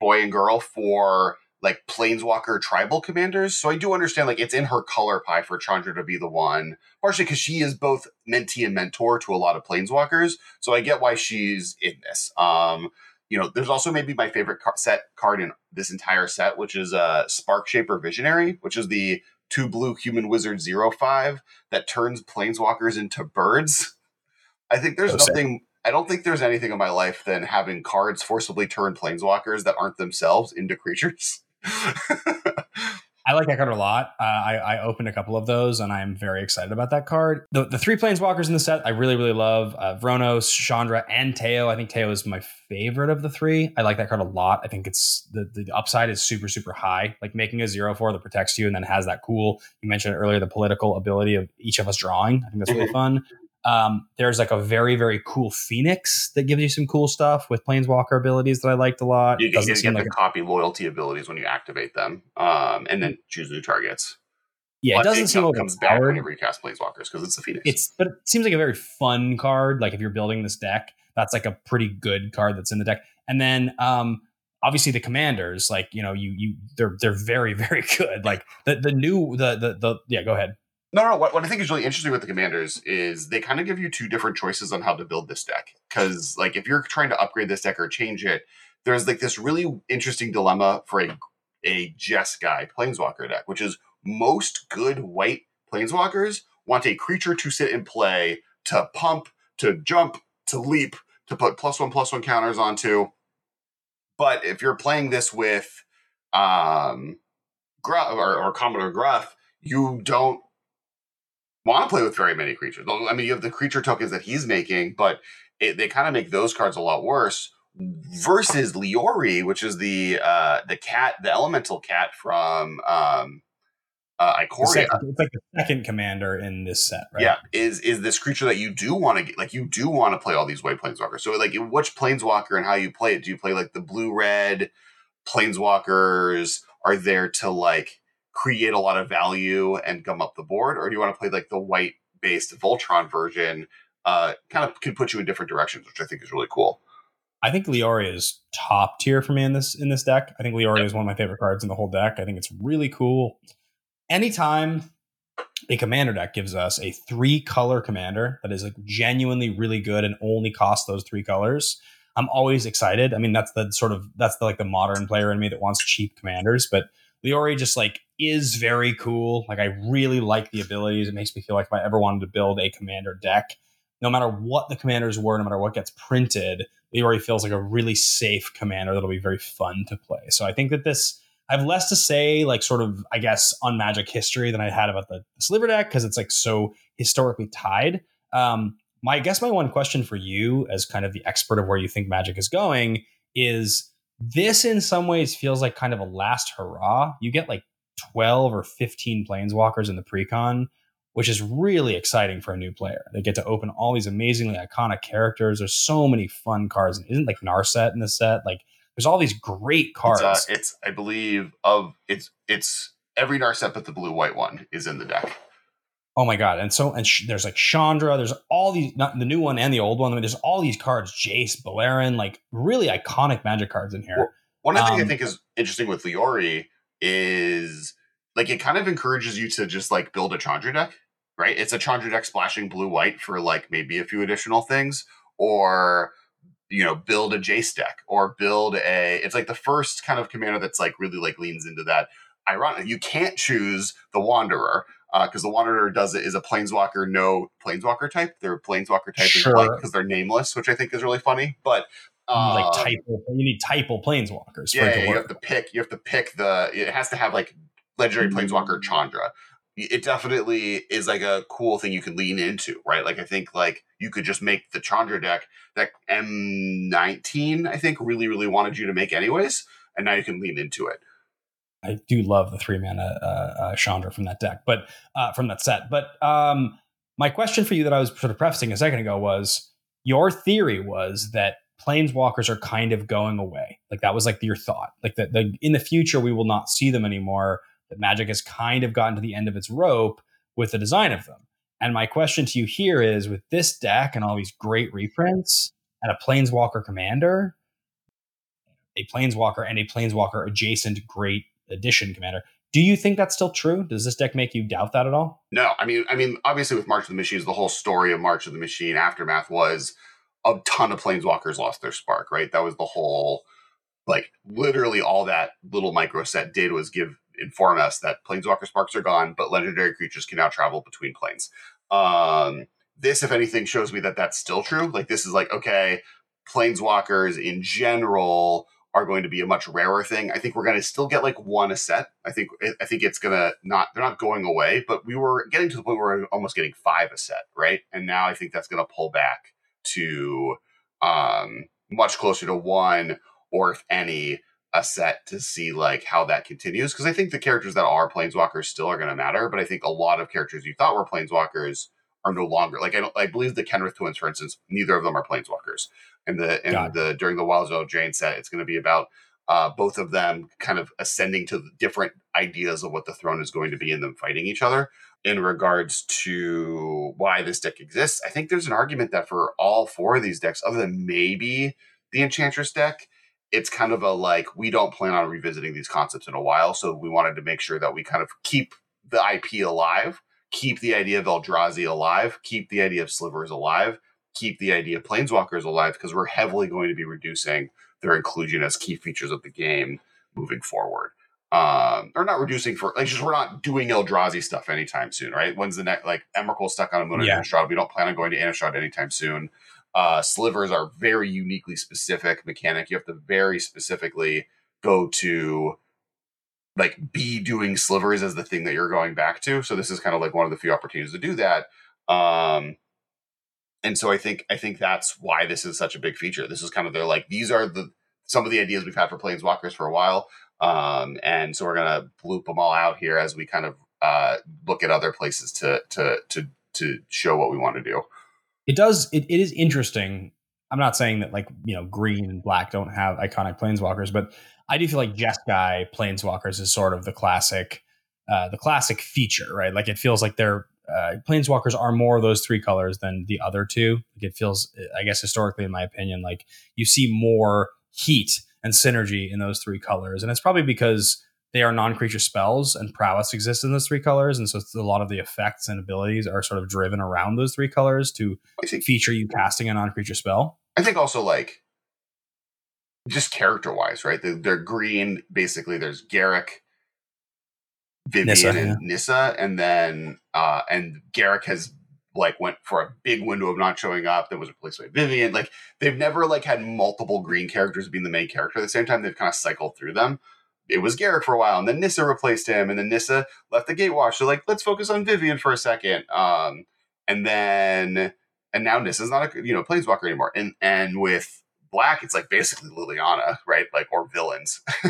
boy and girl for like planeswalker tribal commanders. So I do understand like it's in her color pie for Chandra to be the one, partially because she is both mentee and mentor to a lot of planeswalkers. So I get why she's in this. Um, you know, there's also maybe my favorite car- set card in this entire set, which is a uh, Sparkshaper Visionary, which is the two blue human wizard zero five that turns planeswalkers into birds. I think there's oh, nothing. I don't think there's anything in my life than having cards forcibly turn planeswalkers that aren't themselves into creatures. I like that card a lot. Uh, I, I, opened a couple of those, and I'm very excited about that card. The, the three planeswalkers in the set, I really, really love. Uh, Vronos, Chandra, and Teyo. I think Teyo is my favorite of the three. I like that card a lot. I think it's the, the upside is super, super high. Like making a zero four that protects you and then has that cool. You mentioned earlier the political ability of each of us drawing. I think that's really mm-hmm. fun. Um, there's like a very, very cool Phoenix that gives you some cool stuff with Planeswalker abilities that I liked a lot. You, you get like the copy loyalty abilities when you activate them, um, and then choose new targets. Yeah, but it doesn't it seem like comes back when you recast Planeswalkers because it's the Phoenix. It's but it seems like a very fun card. Like if you're building this deck, that's like a pretty good card that's in the deck. And then um, obviously the commanders, like you know, you you they're they're very very good. Like the the new the the the yeah. Go ahead. No, no. What, what I think is really interesting with the commanders is they kind of give you two different choices on how to build this deck. Because like if you're trying to upgrade this deck or change it, there's like this really interesting dilemma for a a Jeskai Planeswalker deck, which is most good white Planeswalkers want a creature to sit and play, to pump, to jump, to leap, to put plus one plus one counters onto. But if you're playing this with um Guff or, or Commodore Guff, you don't want to play with very many creatures. I mean, you have the creature tokens that he's making, but it, they kind of make those cards a lot worse. Versus Leori, which is the uh, the cat, the elemental cat from um, uh, Ikoria. Second, it's like the second commander in this set, right? Yeah, is is this creature that you do want to get? Like you do want to play all these white planeswalkers. So like, which planeswalker and how you play it? Do you play like the blue red planeswalkers? Are there to like create a lot of value and gum up the board, or do you want to play like the white based Voltron version? Uh, kind of can put you in different directions, which I think is really cool. I think Leoria is top tier for me in this in this deck. I think Leoria yep. is one of my favorite cards in the whole deck. I think it's really cool anytime a commander deck gives us a three color commander that is like genuinely really good and only costs those three colors, I'm always excited. I mean, that's the sort of that's the like the modern player in me that wants cheap commanders, but Leori just like is very cool. Like I really like the abilities. It makes me feel like if I ever wanted to build a commander deck, no matter what the commanders were, no matter what gets printed, Leori feels like a really safe commander that'll be very fun to play. So I think that this I have less to say, like sort of, I guess, on Magic history than I had about the Sliver deck because it's like so historically tied. Um, my I guess my one question for you, as kind of the expert of where you think Magic is going, is this in some ways feels like kind of a last hurrah. You get like 12 or 15 planeswalkers in the precon, which is really exciting for a new player. They get to open all these amazingly iconic characters. There's so many fun cards. Isn't like Narset in the set? Like there's all these great cards. It's, uh, it's I believe of it's it's every Narset but the blue white one is in the deck. Oh my god! And so and sh- there's like Chandra. There's all these not the new one and the old one. I mean, there's all these cards. Jace, Beleren, like really iconic Magic cards in here. Well, one of the um, things I think is interesting with Leori is like it kind of encourages you to just like build a Chandra deck, right? It's a Chandra deck splashing blue white for like maybe a few additional things, or you know build a Jace deck or build a. It's like the first kind of commander that's like really like leans into that. Ironic, you can't choose the Wanderer because uh, the Wanderer does it is a Planeswalker no Planeswalker type. Their Planeswalker type sure. is white because they're nameless, which I think is really funny. But um, like typal, you need typal Planeswalkers. Yeah, yeah you have to pick. You have to pick the. It has to have like legendary Planeswalker Chandra it definitely is like a cool thing you can lean into, right? Like I think like you could just make the Chandra deck that M19, I think, really, really wanted you to make anyways, and now you can lean into it. I do love the three mana uh, uh, Chandra from that deck, but uh, from that set. But um, my question for you that I was sort of prefacing a second ago was your theory was that planeswalkers are kind of going away. Like that was like your thought. Like that the, in the future we will not see them anymore that Magic has kind of gotten to the end of its rope with the design of them. And my question to you here is with this deck and all these great reprints and a Planeswalker commander, a Planeswalker and a Planeswalker adjacent great addition commander, do you think that's still true? Does this deck make you doubt that at all? No, I mean, I mean, obviously with March of the Machines, the whole story of March of the Machine aftermath was a ton of planeswalkers lost their spark, right? That was the whole, like, literally all that little micro set did was give inform us that planeswalker sparks are gone, but legendary creatures can now travel between planes. Um, this, if anything, shows me that that's still true. Like this is like okay, planeswalkers in general are going to be a much rarer thing. I think we're going to still get like one a set. I think I think it's going to not they're not going away, but we were getting to the point where we're almost getting five a set, right? And now I think that's going to pull back to um, much closer to one, or if any, a set to see like how that continues because I think the characters that are planeswalkers still are going to matter, but I think a lot of characters you thought were planeswalkers are no longer like I don't I believe the Kenrith twins, for instance, neither of them are planeswalkers. And the and the during the Wilds of Eldraine set, it's going to be about uh, both of them kind of ascending to different ideas of what the throne is going to be and them fighting each other. In regards to why this deck exists, I think there's an argument that for all four of these decks, other than maybe the Enchantress deck, it's kind of a like we don't plan on revisiting these concepts in a while, so we wanted to make sure that we kind of keep the IP alive, keep the idea of Eldrazi alive, keep the idea of slivers alive, keep the idea of planeswalkers alive, because we're heavily going to be reducing their inclusion as key features of the game moving forward. Um, or not reducing for like just we're not doing Eldrazi stuff anytime soon, right? When's the next like Emrakul stuck on a moon yeah. Innistrad? We don't plan on going to Innistrad anytime soon. Uh, slivers are very uniquely specific mechanic. You have to very specifically go to like be doing slivers as the thing that you're going back to. So this is kind of like one of the few opportunities to do that. Um, and so I think I think that's why this is such a big feature. This is kind of they're like these are the some of the ideas we've had for planeswalkers for a while. Um, and so we're gonna loop them all out here as we kind of uh, look at other places to to to to show what we want to do. It does. It, it is interesting. I'm not saying that like you know green and black don't have iconic planeswalkers, but I do feel like Jeskai planeswalkers is sort of the classic, uh, the classic feature, right? Like it feels like they're uh, planeswalkers are more of those three colors than the other two. Like it feels, I guess, historically, in my opinion, like you see more heat and synergy in those three colors, and it's probably because they are non-creature spells and prowess exists in those three colors. And so a lot of the effects and abilities are sort of driven around those three colors to think, feature you casting a non-creature spell. I think also like just character wise right? They're, they're, green basically. There's Garruk Vivien Nissa, and yeah. Nissa, and then uh and Garruk has like went for a big window of not showing up. That was replaced by Vivien. Like they've never like had multiple green characters being the main character. At the same time, they've kind of cycled through them it was Garruk for a while, and then Nissa replaced him, and then Nissa left the Gatewatch. So like, let's focus on Vivien for a second. Um, and then and now Nissa's not a you know planeswalker anymore. And and with Black, it's like basically Liliana, right? Like or villains.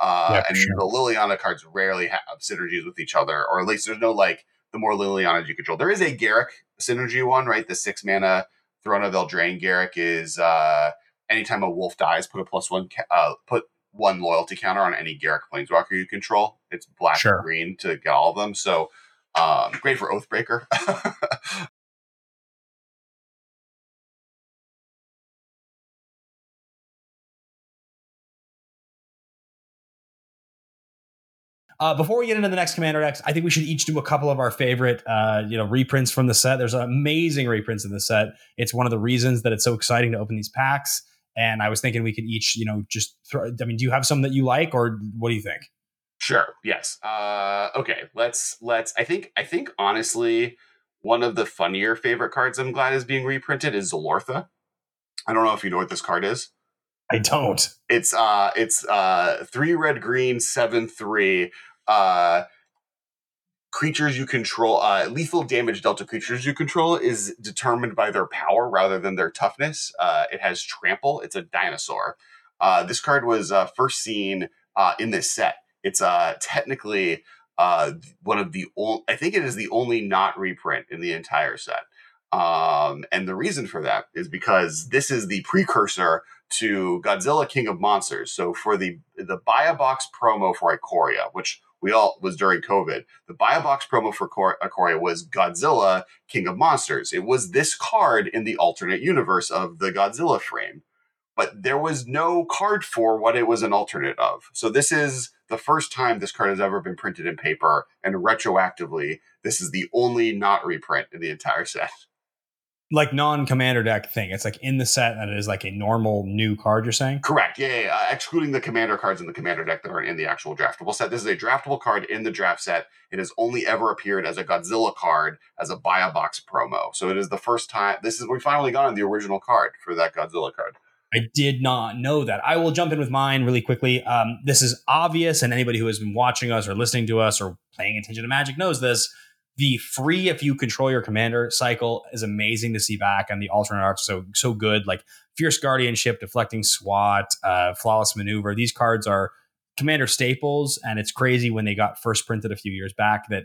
uh, yeah, and sure. the Liliana cards rarely have synergies with each other, or at least there's no like the more Lilianas you control. There is a Garruk synergy one, right? The six mana Throne of Eldraine Garruk is uh anytime a wolf dies, put a plus one uh, put one loyalty counter on any Garruk Planeswalker you control. It's black sure. and green to get all of them. So um, great for Oathbreaker. Uh, before we get into the next Commander decks, I think we should each do a couple of our favorite, uh, you know, reprints from the set. There's amazing reprints in the set. It's one of the reasons that it's so exciting to open these packs. And I was thinking we could each, you know, just throw. I mean, do you have some that you like, or what do you think? Sure. Yes. Uh, okay. Let's let's. I think I think honestly, one of the funnier favorite cards I'm glad is being reprinted is Zilortha. I don't know if you know what this card is. I don't. It's uh it's uh three red green seven three. Uh creatures you control, uh, lethal damage delta creatures you control is determined by their power rather than their toughness. Uh, it has trample. It's a dinosaur. Uh, this card was uh, first seen uh, in this set. It's uh, technically uh one of the old I think it is the only not reprint in the entire set. Um, and the reason for that is because this is the precursor to Godzilla King of Monsters. So for the the a box promo for Ikoria, which we all was during COVID. The a box promo for Ikoria was Godzilla King of Monsters. It was this card in the alternate universe of the Godzilla frame, but there was no card for what it was an alternate of. So this is the first time this card has ever been printed in paper, and retroactively, this is the only not reprint in the entire set like non-commander deck thing. It's like in the set and it is like a normal new card. You're saying correct? Yeah, yeah, yeah. Uh, excluding the commander cards in the commander deck that are in the actual draftable set. This is a draftable card in the draft set. It has only ever appeared as a Godzilla card as a buy a box promo. So it is the first time. This is we finally got on the original card for that Godzilla card. I did not know that. I will jump in with mine really quickly. Um, this is obvious, and anybody who has been watching us or listening to us or paying attention to Magic knows this the free if you control your commander cycle is amazing to see back and the alternate art so so good. Like fierce guardianship deflecting swat uh, flawless maneuver these cards are commander staples. And it's crazy when they got first printed a few years back that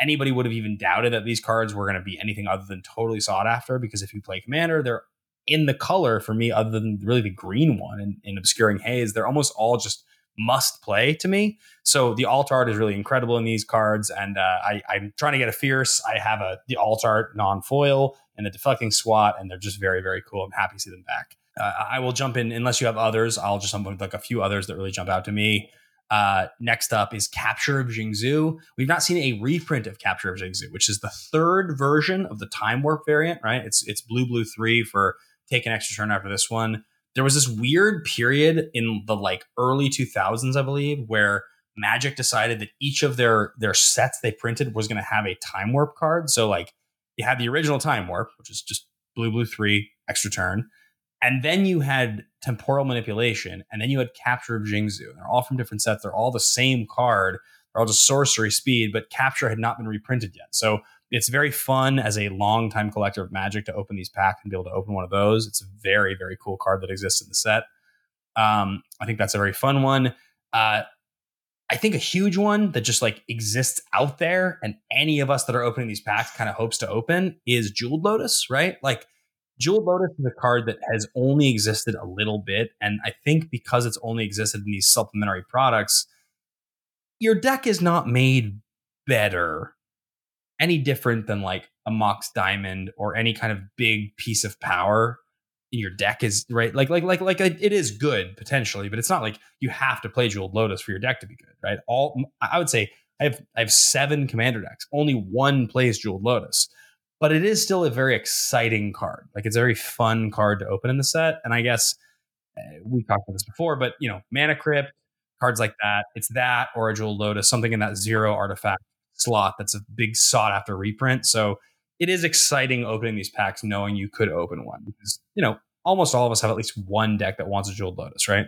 anybody would have even doubted that these cards were going to be anything other than totally sought after. Because if you play commander they're in the color for me other than really the green one in, in obscuring haze. They're almost all just must play to me. So the alt art is really incredible in these cards, and uh, I, am trying to get a fierce. I have a the alt art non foil and the deflecting swat, and they're just very very cool. I'm happy to see them back. Uh, I will jump in unless you have others. I'll just jump with like a few others that really jump out to me. Uh, next up is Capture of Jingzhou. We've not seen a reprint of Capture of Jingzhou, which is the third version of the Time Warp variant. Right? It's it's blue blue three for take an extra turn after this one there was this weird period in the like early 2000s i believe where magic decided that each of their their sets they printed was going to have a time warp card. So like you had the original time warp which is just blue blue 3 extra turn. And then you had temporal manipulation and then you had capture of Jingzhou. They're all from different sets. They're all the same card. They're all just sorcery speed but capture had not been reprinted yet. So it's very fun as a long-time collector of Magic to open these packs and be able to open one of those. It's a very, very cool card that exists in the set. Um, I think that's a very fun one. Uh, I think a huge one that just like exists out there, and any of us that are opening these packs kind of hopes to open is Jeweled Lotus, right? Like Jeweled Lotus is a card that has only existed a little bit, and I think because it's only existed in these supplementary products, your deck is not made better any different than like a Mox Diamond or any kind of big piece of power in your deck is right? Like like like like it is good potentially but it's not like you have to play jeweled lotus for your deck to be good right? All i would say i have i have seven commander decks. Only one plays jeweled lotus but it is still a very exciting card. Like it's a very fun card to open in the set and i guess uh, we talked about this before but you know mana crypt cards like that it's that or a jeweled lotus something in that zero artifact slot that's a big sought after reprint. So it is exciting opening these packs knowing you could open one because you know almost all of us have at least one deck that wants a jeweled lotus right?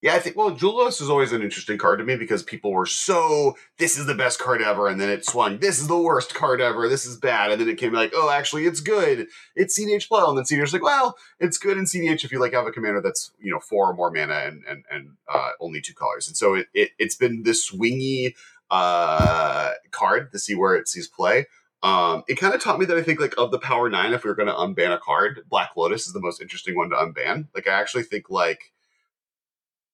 Yeah i think well jeweled lotus is always an interesting card to me because people were so this is the best card ever and then it swung this is the worst card ever this is bad and then it came like oh actually it's good. It's cdh and then cdh's like well it's good in cdh if you like have a commander that's you know four or more mana and and, and uh, only two colors and so it, it it's been this swingy uh card to see where it sees play um, it kind of taught me that I think like of the Power Nine, if we were going to unban a card, Black Lotus is the most interesting one to unban. Like I actually think like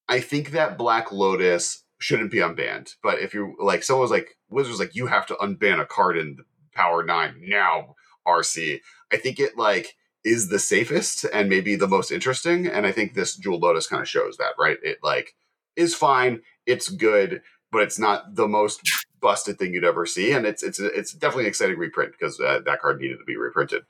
I think that Black Lotus shouldn't be unbanned. But if you like, someone was like Wizards like you have to unban a card in Power Nine now. RC, I think it like is the safest and maybe the most interesting. And I think this Jewel Lotus kind of shows that, right? It like is fine, it's good, but it's not the most busted thing you'd ever see, and it's it's it's definitely an exciting reprint because uh, that card needed to be reprinted.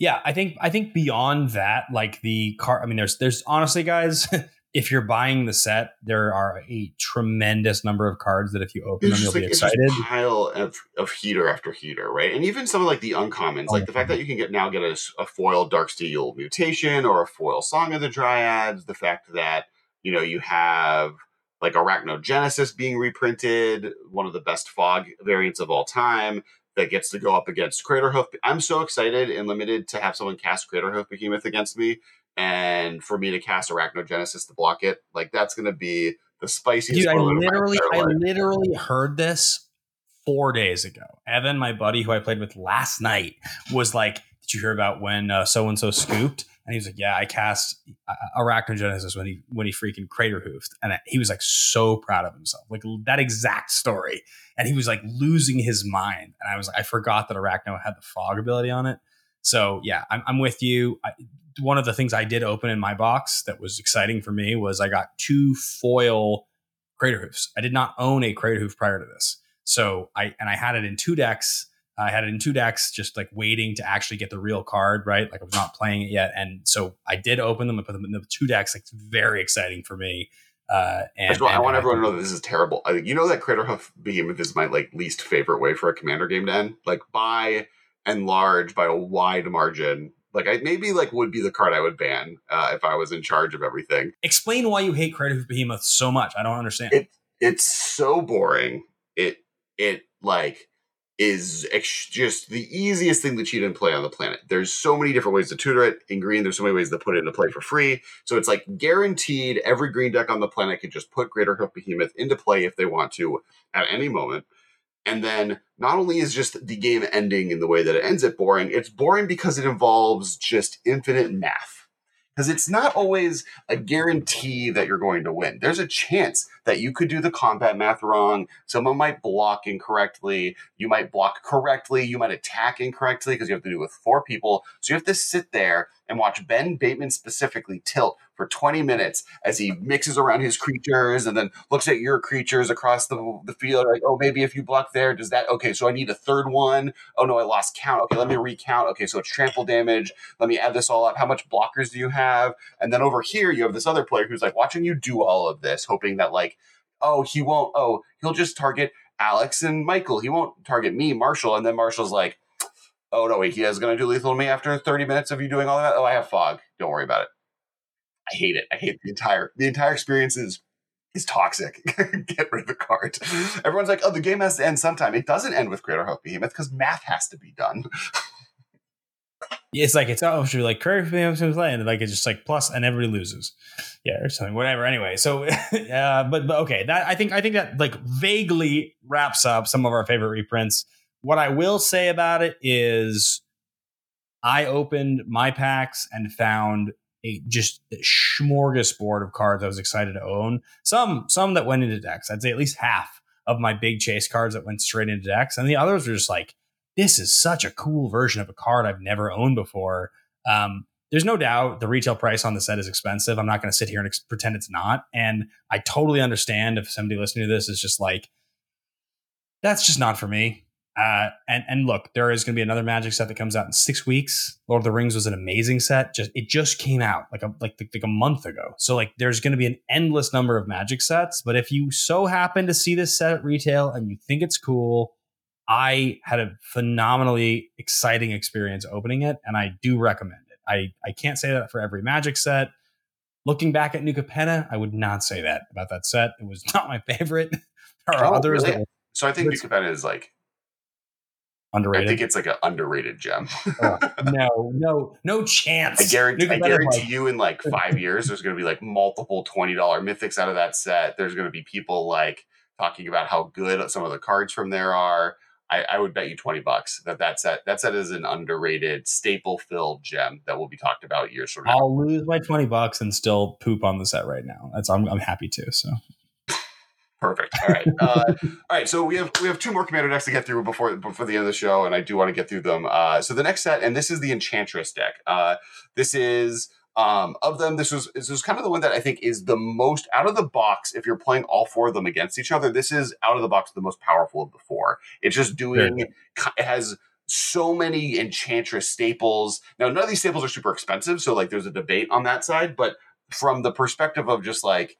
Yeah, I think I think beyond that, like the card. I mean, there's there's honestly, guys. if you're buying the set, there are a tremendous number of cards that if you open it's them, you'll like, be excited. It's pile of, of heater after heater, right? And even some of like the uncommons, oh, like the fact that you can get now get a, a foil Darksteel mutation or a foil Song of the Dryads. The fact that you know you have like Arachnogenesis being reprinted, one of the best fog variants of all time that gets to go up against Craterhoof. I'm so excited and limited to have someone cast Craterhoof Behemoth against me and for me to cast Arachnogenesis to block it. Like that's going to be the spiciest. Dude, I literally, I literally heard this four days ago. Evan, my buddy who I played with last night, was like, "Did you hear about when so and so scooped?" And he was like, "Yeah, I cast uh, Arachnogenesis when he when he freaking crater hoofed," and he was like so proud of himself, like that exact story. And he was like losing his mind. And I was like, I forgot that Arachno had the fog ability on it. So yeah, I'm, I'm with you. I, one of the things I did open in my box that was exciting for me was I got two foil crater hoofs. I did not own a crater hoof prior to this, so I and I had it in two decks I had it in two decks, just like waiting to actually get the real card, right? Like I was not playing it yet, and so I did open them and put them in the two decks. Like it's very exciting for me. Uh, and, well, and I want everyone to know that this is terrible. I you know that Craterhoof Behemoth is my like least favorite way for a commander game to end. Like by and large, by a wide margin. Like I maybe like would be the card I would ban uh, if I was in charge of everything. Explain why you hate Craterhoof Behemoth so much. I don't understand. It it's so boring. It it like is ex- just the easiest thing to cheat and play on the planet. There's so many different ways to tutor it. In green, there's so many ways to put it into play for free. So it's like guaranteed every green deck on the planet can just put Craterhoof Behemoth into play if they want to at any moment. And then not only is just the game ending in the way that it ends it boring, it's boring because it involves just infinite math because it's not always a guarantee that you're going to win. There's a chance that you could do the combat math wrong. Someone might block incorrectly. You might block correctly. You might attack incorrectly because you have to do it with four people. So you have to sit there and watch Ben Bateman specifically tilt for 20 minutes as he mixes around his creatures and then looks at your creatures across the, the field. Like, oh, maybe if you block there, does that? Okay, so I need a third one. Oh, no, I lost count. Okay, let me recount. Okay, so it's trample damage. Let me add this all up. How much blockers do you have? And then over here, you have this other player who's like watching you do all of this, hoping that, like, oh, he won't, oh, he'll just target Alex and Michael. He won't target me, Marshall. And then Marshall's like, oh no, wait, he is going to do lethal to me after 30 minutes of you doing all that. Oh, I have fog. Don't worry about it. I hate it. I hate the entire the entire experience is is toxic. Get rid of the card. Everyone's like, oh, the game has to end sometime. It doesn't end with Craterhoof Behemoth because math has to be done. it's like it's oh should like Kirk and like it's just like plus and everybody loses, yeah or something whatever. Anyway, so uh, but but okay that I think I think that like vaguely wraps up some of our favorite reprints. What I will say about it is, I opened my packs and found a just a smorgasbord of cards I was excited to own. Some some that went into decks. I'd say at least half of my big chase cards that went straight into decks, and the others were just like this is such a cool version of a card I've never owned before. Um, there's no doubt the retail price on the set is expensive. I'm not going to sit here and ex- pretend it's not. And I totally understand if somebody listening to this is just like, that's just not for me. Uh, and and look, there is going to be another Magic set that comes out in six weeks. Lord of the Rings was an amazing set. Just it just came out like a like like a month ago. So like, there's going to be an endless number of Magic sets. But if you so happen to see this set at retail and you think it's cool, I had a phenomenally exciting experience opening it, and I do recommend it. I, I can't say that for every Magic set. Looking back at New Capenna, I would not say that about that set. It was not my favorite. there are oh, others. Really? so I think New Capenna is like underrated. I think it's like an underrated gem. oh, no, no, no chance. I guarantee, I guarantee like, you, in like five years, there's going to be like multiple twenty dollar mythics out of that set. There's going to be people like talking about how good some of the cards from there are. I, I, would bet you 20 bucks that that set that set is an underrated staple filled gem that will be talked about years from now. I'll lose my 20 bucks and still poop on the set right now. That's I'm, I'm happy to. So perfect. All right. Uh, all right. So we have we have two more commander decks to get through before before the end of the show, and I do want to get through them. Uh, so the next set, and this is the Enchantress deck. Uh, this is um, of them, this was this was kind of the one that I think is the most out of the box. If you're playing all four of them against each other, this is out of the box the most powerful of the four. It's just doing it has so many enchantress staples. Now, none of these staples are super expensive, so like there's a debate on that side. But from the perspective of just like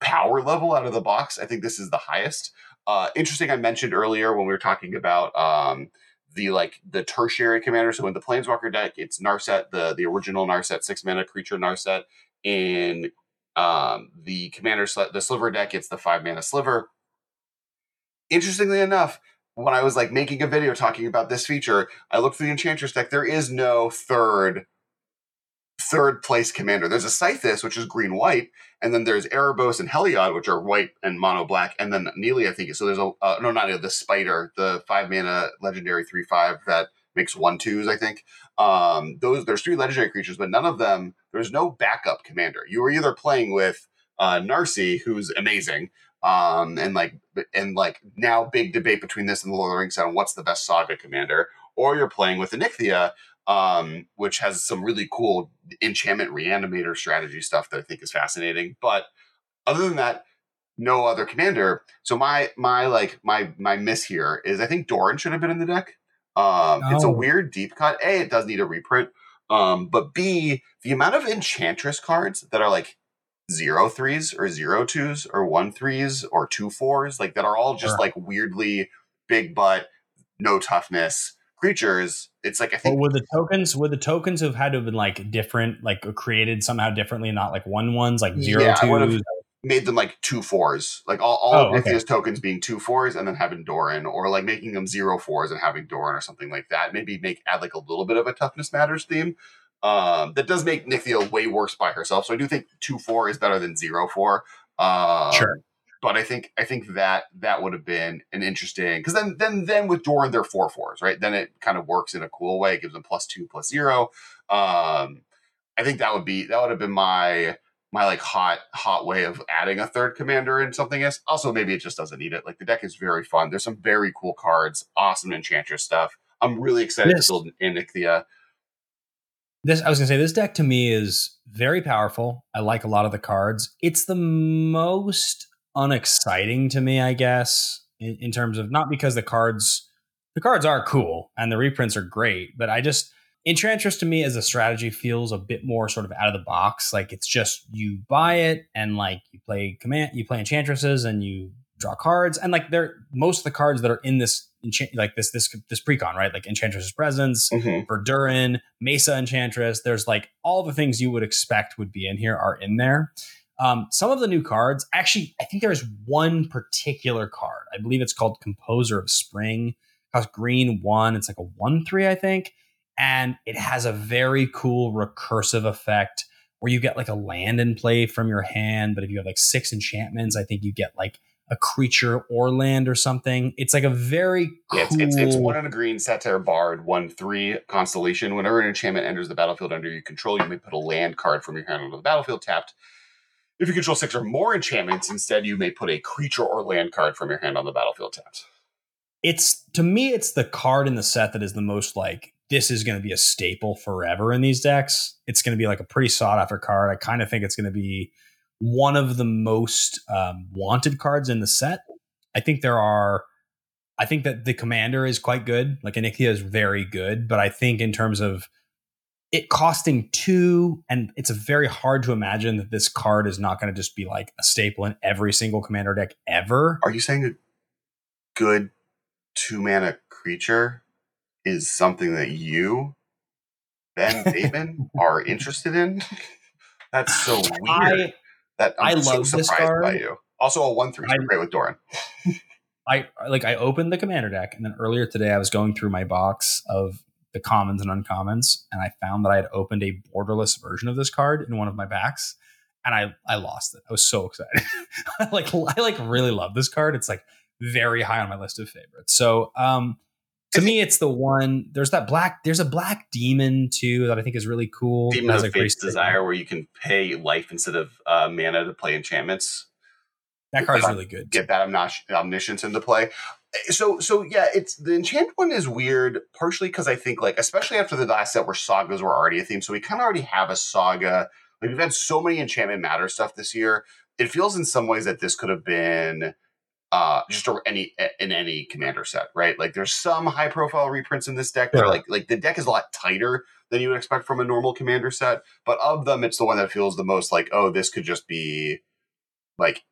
power level out of the box, I think this is the highest. Uh, interesting. I mentioned earlier when we were talking about um, the like the tertiary commander. So in the Planeswalker deck, it's Narset, the the original Narset six mana creature Narset. In um, the commander the Sliver deck, it's the five mana Sliver. Interestingly enough, when I was like making a video talking about this feature, I looked through the Enchantress deck. There is no third third place commander. There's a Sythis, which is green white, and then there's Erebos and Heliod, which are white and mono black, and then Neely, I think. So there's a uh, no, not Neely, the Spider, the five mana legendary three five that makes one twos. I think um, those there's three legendary creatures, but none of them. There's no backup commander. You were either playing with uh, Narci, who's amazing, um, and like and like now big debate between this and the Lord of the Rings on what's the best Saga commander, or you're playing with Anikthea, um, which has some really cool enchantment reanimator strategy stuff that I think is fascinating. But other than that, no other commander. So my my like my my miss here is I think Doran should have been in the deck. Um, It's a oh. weird deep cut. A, it does need a reprint. Um, but B, the amount of enchantress cards that are like zero threes or zero twos or one threes or two fours, like that are all just sure. like weirdly big butt, no toughness creatures, it's like I think. Well, would the tokens would the tokens have had to have been like different, like created somehow differently, not like one ones, like zero yeah, twos? Made them like two fours, like all, all oh, okay. tokens being two fours, and then having Doran, or like making them zero fours and having Doran, or something like that. Maybe make add like a little bit of a toughness matters theme. Um, that does make Nithia way worse by herself. So I do think two four is better than zero four. Um, sure but I think I think that that would have been an interesting because then then then with Doran they're four fours right then it kind of works in a cool way it gives them plus two plus zero um I think that would be that would have been my my like hot hot way of adding a third commander in something else also maybe it just doesn't need it like the deck is very fun there's some very cool cards awesome enchantress stuff I'm really excited this, to build Anikthea this I was gonna say this deck to me is very powerful. I like a lot of the cards. It's the most unexciting to me, I guess, in, in terms of not because the cards the cards are cool and the reprints are great, but I just Enchantress to me as a strategy feels a bit more sort of out of the box. Like it's just you buy it and like you play command, you play enchantresses and you draw cards and like they're most of the cards that are in this like this this this precon right like enchantress's presence mm-hmm. Verduran mesa enchantress there's like all the things you would expect would be in here are in there um, some of the new cards, actually, I think there is one particular card. I believe it's called Composer of Spring. It costs green one. It's like a one three, I think. and it has a very cool recursive effect where you get like a land in play from your hand. But if you have like six enchantments, I think you get like a creature or land or something. It's like a very cool. Yeah, it's, it's, it's one on a green, Satyr Bard, one three constellation. Whenever an enchantment enters the battlefield under your control, you may put a land card from your hand onto the battlefield tapped. If you control six or more enchantments, instead you may put a creature or land card from your hand on the battlefield tapped. It's to me, it's the card in the set that is the most like this is going to be a staple forever in these decks. It's going to be like a pretty sought after card. I kind of think it's going to be one of the most um, wanted cards in the set. I think there are. I think that the commander is quite good. Like Anikthea is very good, but I think in terms of it costing two, and it's very hard to imagine that this card is not going to just be like a staple in every single commander deck ever. Are you saying a good two mana creature is something that you, Ben Bateman, are interested in? That's so weird. I, that I'm I so love this surprised card. by you. Also, a one three great with Doran. I like I opened the commander deck and then earlier today I was going through my box of the commons and uncommons and I found that I had opened a borderless version of this card in one of my backs and I I lost it. I was so excited. I like I like really love this card. It's like very high on my list of favorites. So um to me it's the one there's that black there's a black demon too that I think is really cool. Demon has, of Fate's Design, where you can pay life instead of uh, mana to play enchantments. That card's really good. get that omnis- omniscience into play. So so yeah, it's the enchant one is weird, partially because I think like especially after the last set where sagas were already a theme, so we kind of already have a saga. Like we've had so many enchantment matter stuff this year. It feels in some ways that this could have been uh just a, any in any commander set, right? Like there's some high profile reprints in this deck are like like the deck is a lot tighter than you would expect from a normal commander set, but of them, it's the one that feels the most like oh this could just be like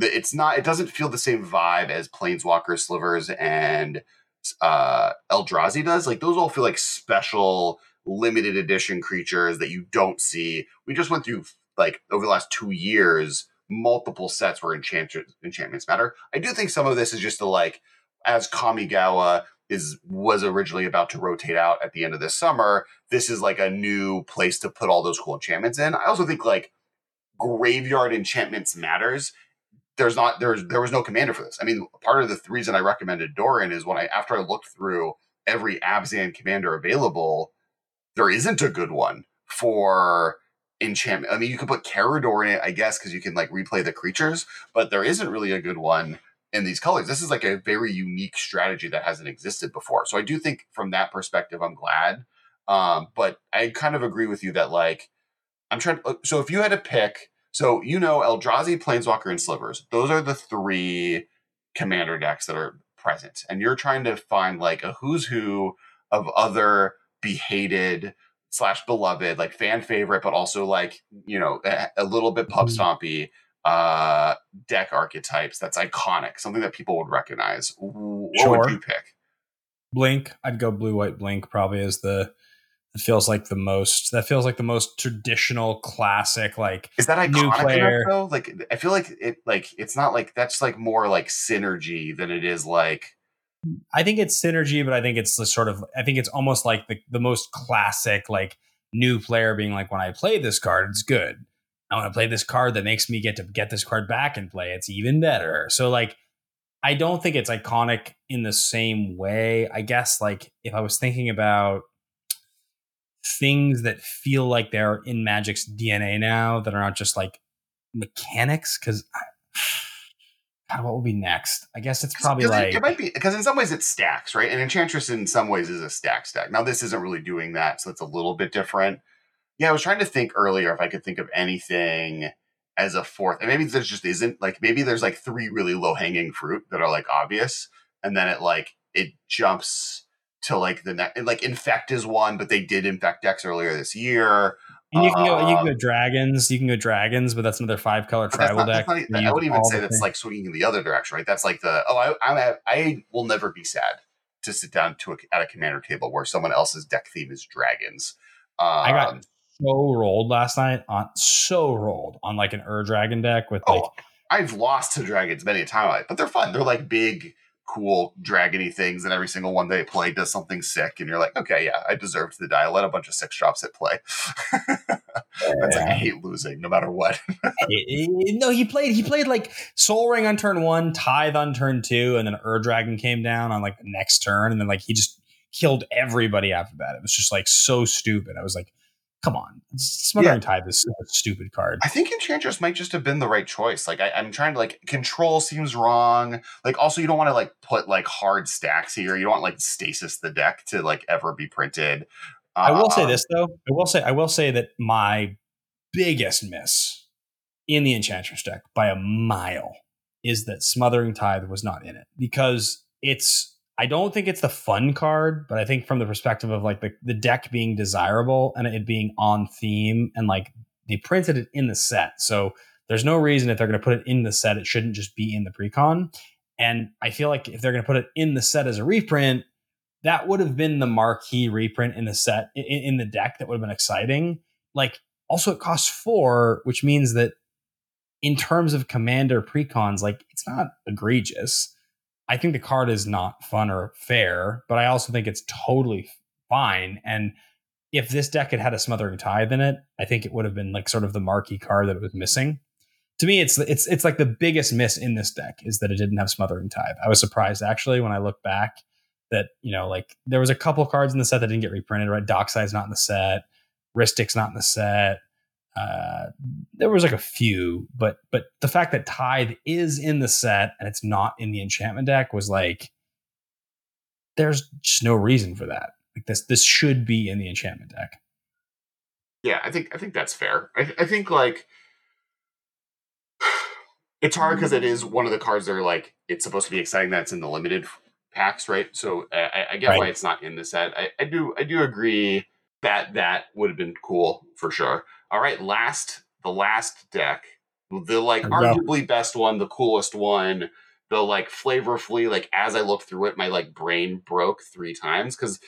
it's not it doesn't feel the same vibe as planeswalker slivers and uh eldrazi does. Like those all feel like special limited edition creatures that you don't see. We just went through like over the last two years multiple sets where enchant- enchantments matter. I do think some of this is just to like as kamigawa is was originally about to rotate out at the end of this summer this is like a new place to put all those cool enchantments in. I also think like graveyard enchantments matters there's not there's there was no commander for this. I mean, part of the th- reason I recommended Doran is when I after I looked through every Abzan commander available, there isn't a good one for enchantment. I mean, you could put Karador in it, I guess, because you can like replay the creatures, but there isn't really a good one in these colors. This is like a very unique strategy that hasn't existed before. So I do think from that perspective, I'm glad. Um, but I kind of agree with you that like I'm trying. To, so if you had to pick, so you know Eldrazi, Planeswalker, and Slivers. Those are the three commander decks that are present, and you're trying to find like a who's who of other behated slash beloved, like fan favorite, but also like you know a, a little bit pub Mhm. stompy uh deck archetypes that's iconic something that people would recognize what Sure. would you pick Blink. I'd go blue white blink probably as the it feels like the most that feels like the most traditional classic like Is that New iconic player. though? Like I feel like it like it's not like that's like more like synergy than it is like I think it's synergy, but I think it's the sort of I think it's almost like the the most classic like new player being like when I play this card, it's good. I want to play this card that makes me get to get this card back and play. It's even better. So like I don't think it's iconic in the same way. I guess like if I was thinking about things that feel like they're in Magic's DNA now that are not just like mechanics, because God, what will be next? I guess it's probably it- like it, might be because in some ways it stacks, right? And Enchantress in some ways is a stack stack. Now this isn't really doing that, so it's a little bit different. Yeah, I was trying to think earlier if I could think of anything as a fourth, and maybe there just isn't. Like maybe there's like three really low hanging fruit that are like obvious, and then it like it jumps to like the next. Like infect is one, but they did infect decks earlier this year. And you can go, you can Um, go dragons. You can go dragons, but that's another five color tribal not, deck. not- I wouldn't even say that's like swinging in the other direction, right? That's like the oh, I I, I will never be sad to sit down to a, at a commander table where someone else's deck theme is dragons. Um, I got so rolled last night on so rolled on like an Ur Dragon deck with like oh, I've lost to dragons many a time, but they're fun. They're like big, cool dragony things, and every single one they play does something sick, and you're like, okay, yeah, I deserved to die. I Let a bunch of six drops at play. That's like I hate losing, no matter what. Eh, eh, eh, no, he played. He played like Sol Ring on turn one, Tithe on turn two, and then Ur Dragon came down on like the next turn, and then like he just killed everybody after that. It was just like so stupid. I was like, come on, Smothering yeah. Tithe is a stupid card. I think Enchantress might just have been the right choice. Like I, am trying to like control seems wrong. Like also you don't want to like put like hard stacks here. You don't want like stasis the deck to like ever be printed. I will say um, this though. I will say I will say that my biggest miss in the Enchantress deck by a mile is that Smothering Tithe was not in it because it's I don't think it's the fun card, but I think from the perspective of like the, the deck being desirable and it being on theme and like they printed it in the set. So there's no reason if they're going to put it in the set, it shouldn't just be in the precon. And I feel like if they're going to put it in the set as a reprint, that would have been the marquee reprint in the set in, in the deck that would have been exciting. Like also it costs four, which means that in terms of commander precons, like it's not egregious. I think the card is not fun or fair, but I also think it's totally fine. And if this deck had had a smothering tithe in it, I think it would have been like sort of the marquee card that it was missing. To me, it's it's it's like the biggest miss in this deck is that it didn't have smothering tithe. I was surprised actually when I look back that you know like there was a couple cards in the set that didn't get reprinted. Right, Dockside's not in the set, Rhystic's not in the set. Uh, there was like a few, but but the fact that Tithe is in the set and it's not in the enchantment deck was like, there's just no reason for that. Like this, this should be in the enchantment deck. Yeah, I think I think that's fair. I, I think like it's hard because it is one of the cards that are like it's supposed to be exciting that it's in the limited packs, right? So I, I get right. why it's not in the set. I, I do I do agree that that would have been cool for sure. All right, last the last deck, the like arguably best one, the coolest one, the like flavorfully like as I looked through it, my like brain broke three times because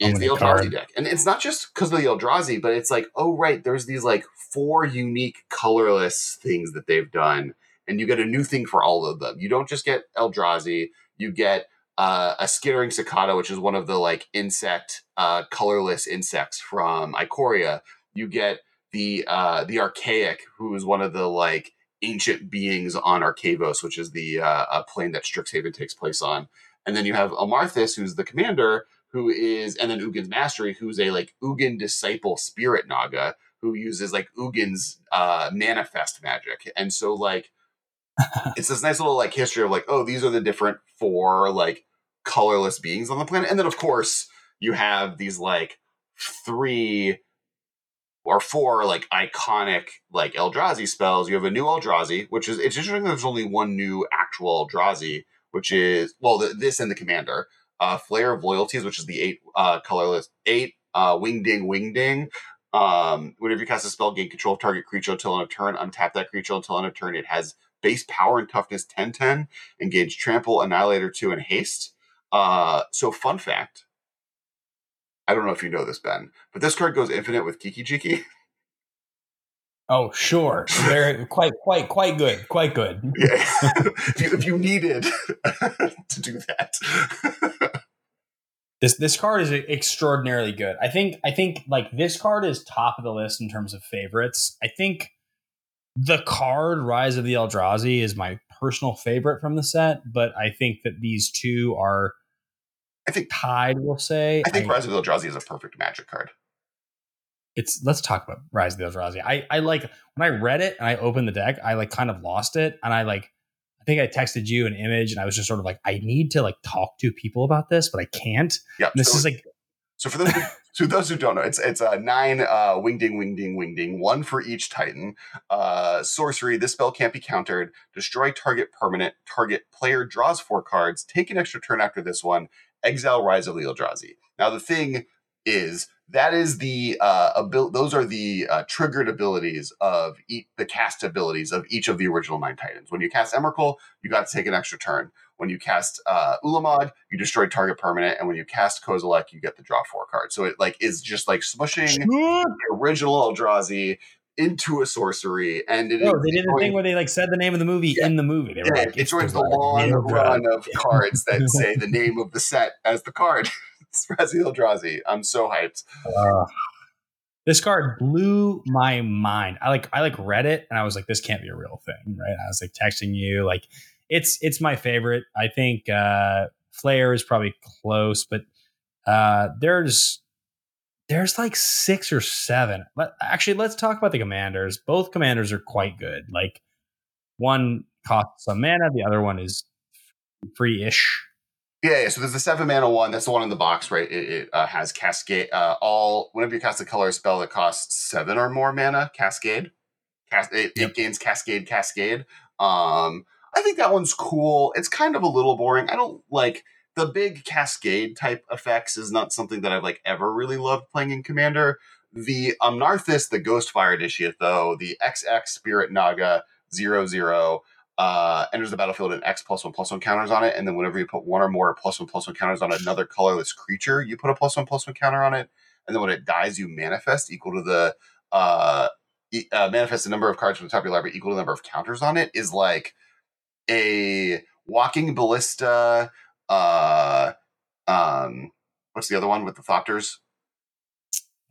it's the Eldrazi deck, and it's not just because of the Eldrazi, but it's like oh right, there's these like four unique colorless things that they've done, and you get a new thing for all of them. You don't just get Eldrazi, you get uh, a skittering cicada, which is one of the like insect, uh, colorless insects from Ikoria. You get the uh, the archaic, who is one of the like ancient beings on Arcavios, which is the uh, plane that Strixhaven takes place on. And then you have Omarthis, who's the commander, who is, and then Ugin's Mastery, who's a like Ugin disciple spirit Naga, who uses like Ugin's uh, manifest magic. And so like it's this nice little like history of like, oh, these are the different four like colorless beings on the planet. And then of course you have these like three or four like iconic like Eldrazi spells. You have a new Eldrazi, which is it's interesting. There's only one new actual Eldrazi, which is well, the, this and the Commander. Uh, Flayer of Loyalties, which is the eight uh, colorless eight uh, Wing Ding Wing Ding. Um, whenever you cast a spell, gain control of target creature until on a turn. Untap that creature until on a turn. It has base power and toughness 10-10, engage trample, annihilator 2, and haste. Uh, so fun fact, I don't know if you know this, Ben, but this card goes infinite with Kiki Jiki. Oh, sure. Very quite quite quite good. Quite good. Yeah. if, you, if you needed to do that. this this card is extraordinarily good. I think I think like this card is top of the list in terms of favorites. I think the card Rise of the Eldrazi is my personal favorite from the set, but I think that these two are I think tied. We'll say. I think I, Rise of the Eldrazi is a perfect Magic card. It's let's talk about Rise of the Eldrazi. I I like when I read it and I opened the deck, I like kind of lost it, and I like I think I texted you an image, and I was just sort of like, I need to like talk to people about this, but I can't. Yeah, this so, is like. So for those who, so those who don't know, it's it's a nine uh, wing ding wing ding wing ding, one for each Titan. Uh, sorcery. This spell can't be countered. Destroy target permanent. Target player draws four cards. Take an extra turn after this one exile Rise of the Eldrazi. Now the thing is that is the uh, abil- those are the uh, triggered abilities of e- the cast abilities of each of the original nine titans. When you cast Emrakul, you got to take an extra turn. When you cast uh, Ulamog, you destroy target permanent, and when you cast Kozilek, you get the draw four card. So it like is just like smushing the original Eldrazi into a sorcery, and it no, they did the thing where they like said the name of the movie yeah. in the movie. They were yeah, like, it joins the long run of cards that say the name of the set as the card. Sprazi Eldrazi. I'm so hyped. Uh, this card blew my mind. I like I like read it and I was like, this can't be a real thing, right? I was like texting you, like it's it's my favorite. I think uh Flayer is probably close, but uh there's there's like six or seven. But actually, let's talk about the commanders. Both commanders are quite good. Like one costs some mana, the other one is free-ish. Yeah, yeah, so there's the seven mana one. That's the one in the box, right? It, it uh, has Cascade. Uh, all whenever you cast a color spell that costs seven or more mana, Cascade. Cas- it, yep. it gains Cascade, Cascade. Um, I think that one's cool. It's kind of a little boring. I don't like the big Cascade type effects. Is not something that I've like ever really loved playing in Commander. The Omarthis, the Ghostfire Initiate, though, the XX Spirit Naga zero zero uh, enters the battlefield and X plus one plus one counters on it, and then whenever you put one or more plus one plus one counters on another colorless creature, you put a plus one plus one counter on it, and then when it dies, you manifest equal to the uh, uh, manifest the number of cards from the top of your library equal to the number of counters on it is like a walking ballista. Uh, um, what's the other one with the Thopters?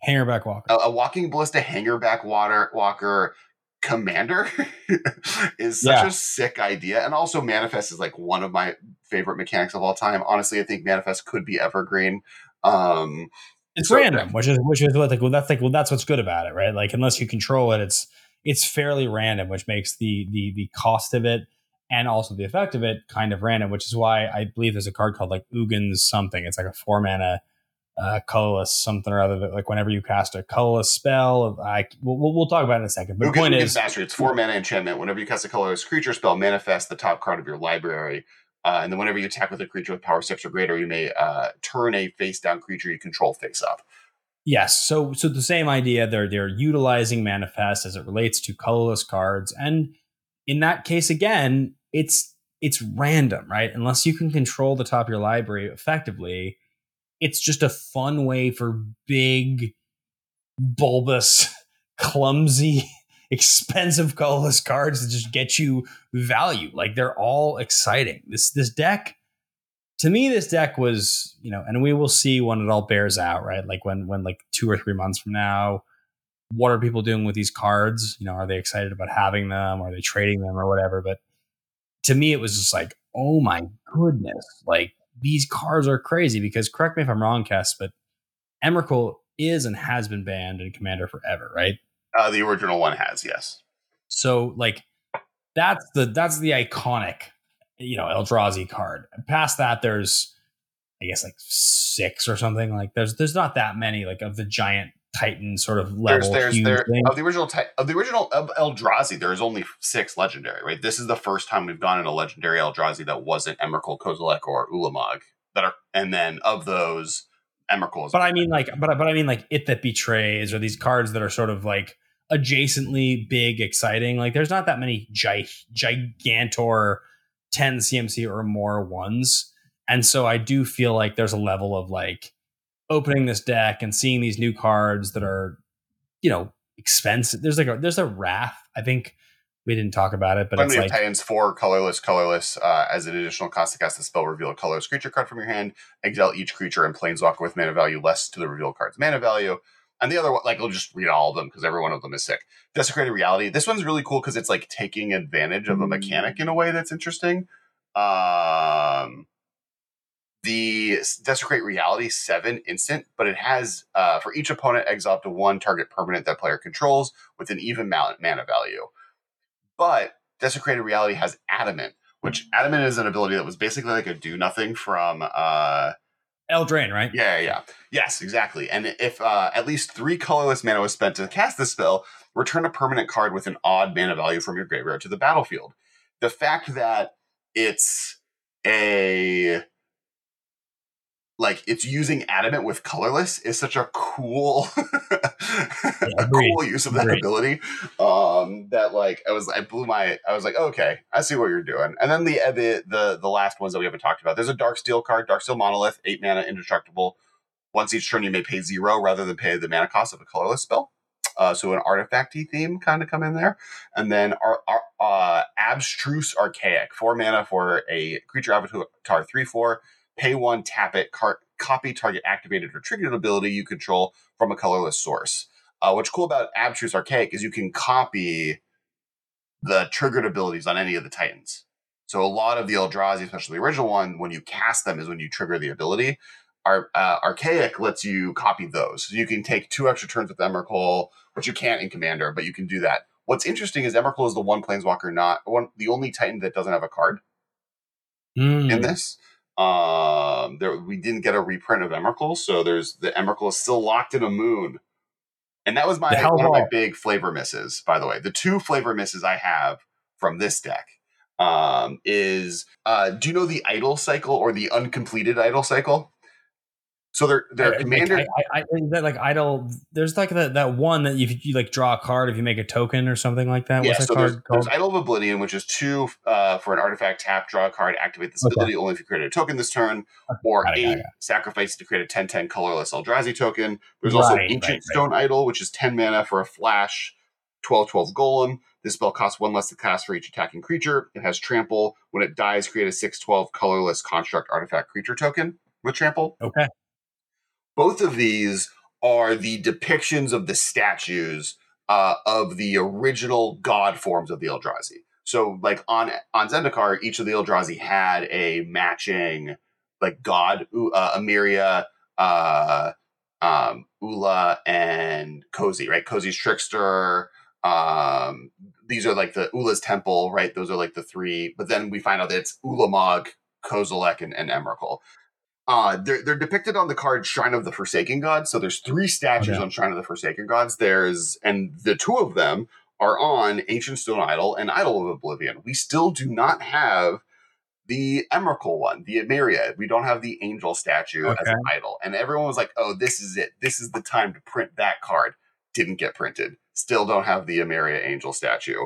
Hangerback Walker. A, a walking ballista hangerback water walker commander is such yeah. a sick idea and also manifest is like one of my favorite mechanics of all time honestly i think manifest could be evergreen um it's so, random which is which is what like well that's like well that's what's good about it right like unless you control it it's it's fairly random which makes the the the cost of it and also the effect of it kind of random which is why i believe there's a card called like Ugin's something it's like a four mana uh, colorless something or other that like whenever you cast a colorless spell, I we'll, we'll talk about it in a second. But the point is, mastery. It's four mana enchantment. Whenever you cast a colorless creature spell, manifest the top card of your library. Uh, and then whenever you attack with a creature with power six or greater, you may uh, turn a face down creature you control face up. Yes, so so the same idea. They're they're utilizing manifest as it relates to colorless cards, and in that case, again, it's it's random, right? Unless you can control the top of your library effectively, it's just a fun way for big, bulbous, clumsy, expensive colorless cards to just get you value. Like they're all exciting. This this deck, to me, this deck was, you know, and we will see when it all bears out, right? Like when when like two or three months from now, what are people doing with these cards? You know, are they excited about having them? Are they trading them or whatever? But to me, it was just like, oh my goodness, like these cards are crazy because correct me if I'm wrong, Kess, but Emrakul is and has been banned in Commander forever, right? Uh, the original one has, yes. So like that's the that's the iconic, you know, Eldrazi card. Past that, there's I guess like six or something. Like there's there's not that many like of the giant Titan sort of level. There's, there's there of the original of the original of Eldrazi. There is only six legendary. Right. This is the first time we've gone in a legendary Eldrazi that wasn't Emrakul, Kozilek, or Ulamog. That are and then of those, Emrakul. But I mean, like, but but I mean, like, it that betrays, or these cards that are sort of like adjacently big, exciting. Like, there's not that many gi- gigantor ten CMC or more ones, and so I do feel like there's a level of like opening this deck and seeing these new cards that are, you know, expensive. There's like a there's a Wrath. I think we didn't talk about it, but Plenty it's like Titans four colorless, colorless. Uh, as an additional cost to cast the spell, reveal a colorless creature card from your hand. Exile each creature and planeswalker with mana value less to the reveal card's mana value. And the other one, like, I'll just read all of them because every one of them is sick. Desecrated Reality. This one's really cool because it's like taking advantage of a mechanic in a way that's interesting. Um, the Desecrate Reality 7 instant, but it has uh, for each opponent exile up to one target permanent that player controls with an even mana value. But Desecrated Reality has Adamant, which Adamant is an ability that was basically like a do nothing from uh, Eldraine, right? Yeah, yeah, yes, exactly. And if uh, at least three colorless mana was spent to cast this spell, return a permanent card with an odd mana value from your graveyard to the battlefield. The fact that it's a like it's using adamant with colorless is such a cool yeah, cool use of that agreed. ability um that like i was i blew my i was like okay i see what you're doing. And then the the the, the last ones that we haven't talked about there's a dark steel card dark steel monolith eight mana indestructible. Once each turn you may pay zero rather than pay the mana cost of a colorless spell. Uh, so an artifacty theme kind of come in there, and then our, our uh, abstruse archaic, four mana for a creature avatar three four, pay one, tap it, car- copy target activated or triggered ability you control from a colorless source. Uh, what's cool about abstruse archaic is you can copy the triggered abilities on any of the titans. So a lot of the Eldrazi, especially the original one, when you cast them is when you trigger the ability. Our uh, Archaic lets you copy those. So you can take two extra turns with Emrakul, which you can't in Commander, but you can do that. What's interesting is Emrakul is the one Planeswalker, not one, the only Titan that doesn't have a card Mm. in this. Um, there we didn't get a reprint of Emrakul, so there's the Emrakul is still locked in a moon, and that was my one of my big flavor misses. By the way, the two flavor misses I have from this deck um, is uh, do you know the idol cycle or the uncompleted idol cycle? So their their I- commander Like, I, I, that like idle. There's like that, that one that you, you like draw a card if you make a token or something like that. Yeah, What's that so there's, card there's called? Idol of Oblivion, which is two uh, for an artifact, tap, draw a card, activate this Okay. ability only if you create a token this turn, or Got it, got it, sacrifice to create a 10 10 colorless Eldrazi token. There's also Ancient right, right. Stone Idol, which is 10 mana for a flash, 12 12 golem. This spell costs one less to cast for each attacking creature. It has trample. When it dies, create a 6 12 colorless construct artifact creature token with trample Okay. Both of these are the depictions of the statues uh, of the original god forms of the Eldrazi. So, like on on Zendikar, each of the Eldrazi had a matching like god, uh, Emeria, uh, um, Ula, and Cosi. Right, Cosi's trickster. Um, these are like the Ula's temple, right? Those are like the three. But then we find out that it's Ulamog, Kozilek, and, and Emrakul. Uh, they're, they're depicted on the card Shrine of the Forsaken Gods. So there's three statues Okay. on Shrine of the Forsaken Gods. There's, and the two of them are on Ancient Stone Idol and Idol of Oblivion. We still do not have the Emrakul one, the Emeria. We don't have the angel statue as an idol. And everyone was like, oh, this is it. This is the time to print that card. Didn't get printed. Still don't have the Emeria angel statue.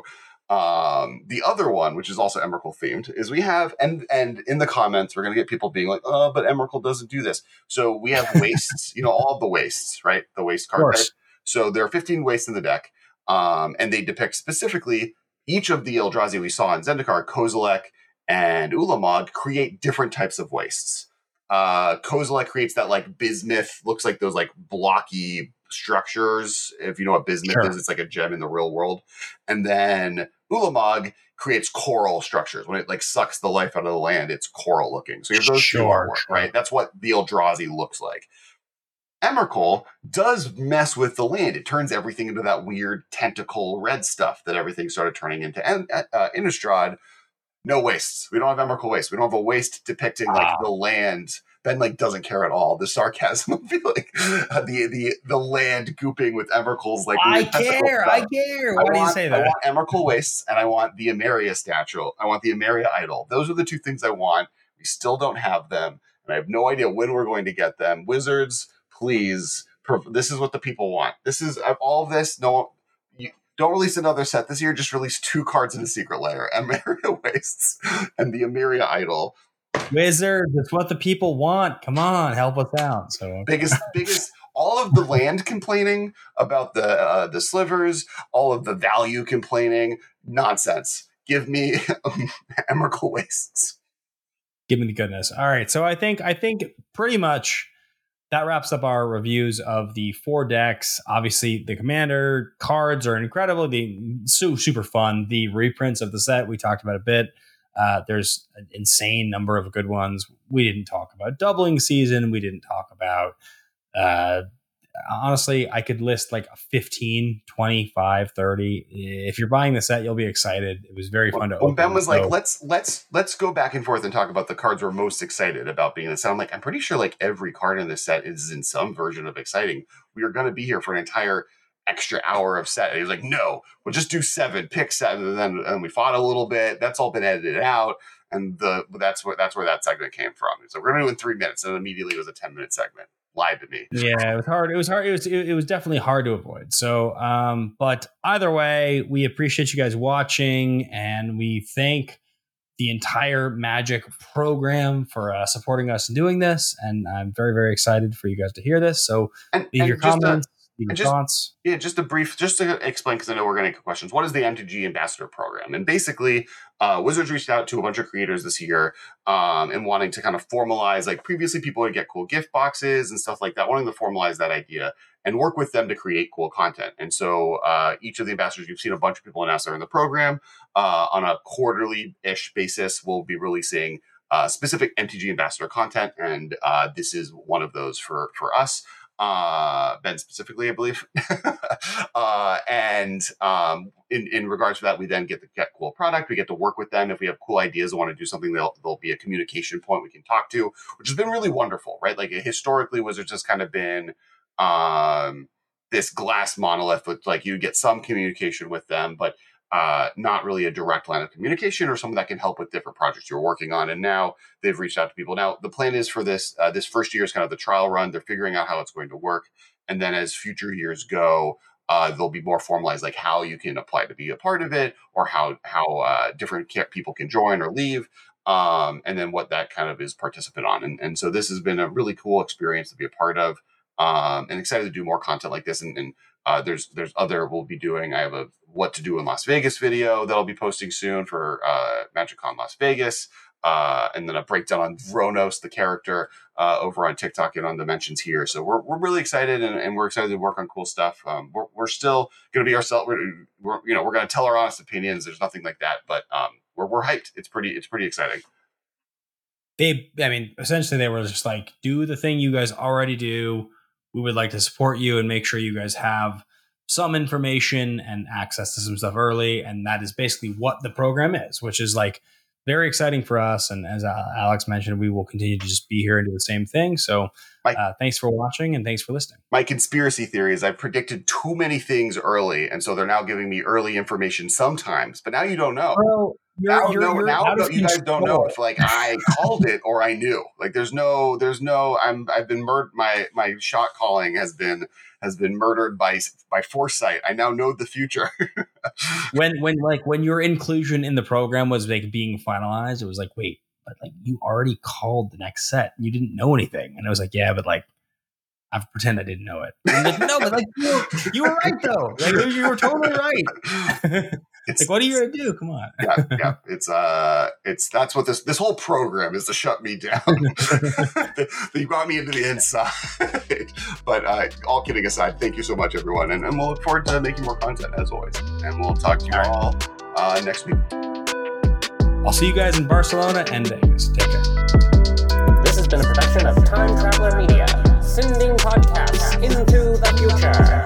Um, the other one, which is also Emrakul themed, is we have and and in the comments we're gonna get people being like, oh, but Emrakul doesn't do this. So we have wastes, you know, all of the wastes, right? The waste Of card. So there are 15 wastes in the deck, um, and they depict specifically each of the Eldrazi we saw in Zendikar, Kozilek and Ulamog create different types of wastes. Uh, Kozilek creates that like bismuth, looks like those like blocky structures. If you know what bismuth Sure. is, it's like a gem in the real world. And then Ulamog creates coral structures. When it like sucks the life out of the land, it's coral looking. So you have those two Sure, artwork, sure. right? That's what the Eldrazi looks like. Emrakul does mess with the land. It turns everything into that weird tentacle red stuff that everything started turning into. And uh, Innistrad, no wastes. We don't have Emrakul waste. We don't have a waste depicting like Ah. the land. Ben like doesn't care at all. The sarcasm of feeling uh, the the the land gooping with Emrakul's like I care. I care. I Why do you want, say I that? want Emrakul wastes and I want the Emeria statue. I want the Emeria idol. Those are the two things I want. We still don't have them, and I have no idea when we're going to get them. Wizards, please. prov- This is what the people want. This is all of this. No, you don't release another set this year. Just release two cards in the secret layer: Emeria wastes and the Emeria idol. Wizards, it's what the people want. Come on, help us out. So biggest biggest all of the land complaining about the uh, the slivers all of the value complaining nonsense give me Emrakul wastes give me the goodness. All right, so I think I think pretty much that wraps up our reviews of the four decks. Obviously, the commander cards are incredible. The so super fun. The reprints of the set we talked about a bit. Uh, there's an insane number of good ones. We didn't talk about doubling season. We didn't talk about. Uh, honestly, I could list like 15, 25, 30. If you're buying the set, you'll be excited. It was very fun to when open. ben was like let's let's let's go back and forth and talk about the cards we're most excited about being in the set i'm like i'm pretty sure like every card in this set is in some version of exciting we are going to be here for an entire extra hour of set and he was like no we'll just do seven pick seven and then and we fought a little bit that's all been edited out and the that's where that's where that segment came from so we're going to do it in three minutes and immediately it was a 10 minute segment lied to me yeah, it was hard. It was hard. It was it, it was definitely hard to avoid. So, um, but either way, we appreciate you guys watching, and we thank the entire Magic program for uh, supporting us in doing this. And I'm very very excited for you guys to hear this. So and, leave and your comments. Your just- thoughts? Yeah, just a brief, just to explain, because I know we're going to get questions. What is the MTG Ambassador Program? And basically, uh, Wizards reached out to a bunch of creators this year um, and wanting to kind of formalize, like previously people would get cool gift boxes and stuff like that, wanting to formalize that idea and work with them to create cool content. And so uh, each of the ambassadors, you've seen a bunch of people announce they're in the program. Uh, on a quarterly-ish basis, we'll be releasing uh, specific MTG Ambassador content, and uh, this is one of those for for us uh, Ben specifically, I believe. uh, and um, in, in regards to that, we then get the get cool product. We get to work with them. If we have cool ideas and want to do something, they'll, there'll be a communication point we can talk to, which has been really wonderful, right? Like historically, Wizards has kind of been um, this glass monolith with like you get some communication with them, but uh, not really a direct line of communication or someone that can help with different projects you're working on. And now they've reached out to people. Now the plan is for this uh, this first year is kind of the trial run. They're figuring out how it's going to work, and then as future years go, uh, they'll be more formalized, like how you can apply to be a part of it, or how how uh, different people can join or leave. Um, and then what that kind of is participant on. And, and so this has been a really cool experience to be a part of um, and excited to do more content like this. And, and uh, there's there's other we'll be doing. I have a what to do in Las Vegas video that I'll be posting soon for uh, MagicCon Las Vegas, uh, and then a breakdown on Vronos, the character, uh, over on TikTok and on the mentions here. So we're, we're really excited, and, and we're excited to work on cool stuff. Um, we're, we're still going to be ourselves. We're, we're you know we're going to tell our honest opinions. There's nothing like that, but um, we're we're hyped. It's pretty it's pretty exciting. They, I mean, essentially, they were just like, do the thing you guys already do. We would like to support you and make sure you guys have some information and access to some stuff early. And that is basically what the program is, which is like very exciting for us. And as uh, Alex mentioned, we will continue to just be here and do the same thing. So uh, thanks for watching and thanks for listening. My conspiracy theory is I predicted too many things early. And so they're now giving me early information sometimes, but now you don't know. Well, you're, now, you're, no, you're now you guys don't know if like I called it or I knew. Like there's no, there's no. I'm I've been murdered. My my shot calling has been has been murdered by by foresight. I now know the future. when when like when your inclusion in the program was like being finalized, it was like, wait, but like you already called the next set. You didn't know anything. And I was like, yeah, but like I pretend I didn't know it. Like, no, but like you, you were right though. Like you were totally right. It's, like what are you gonna do? Come on. yeah, yeah. It's uh, it's that's what this this whole program is to shut me down. you brought me into the inside. but uh, all kidding aside, thank you so much, everyone, and, and we'll look forward to making more content as always. And we'll talk to you all uh, next week. I'll see you guys in Barcelona and Vegas. Take care. This has been a production of Time Traveler Media. Sending into the future.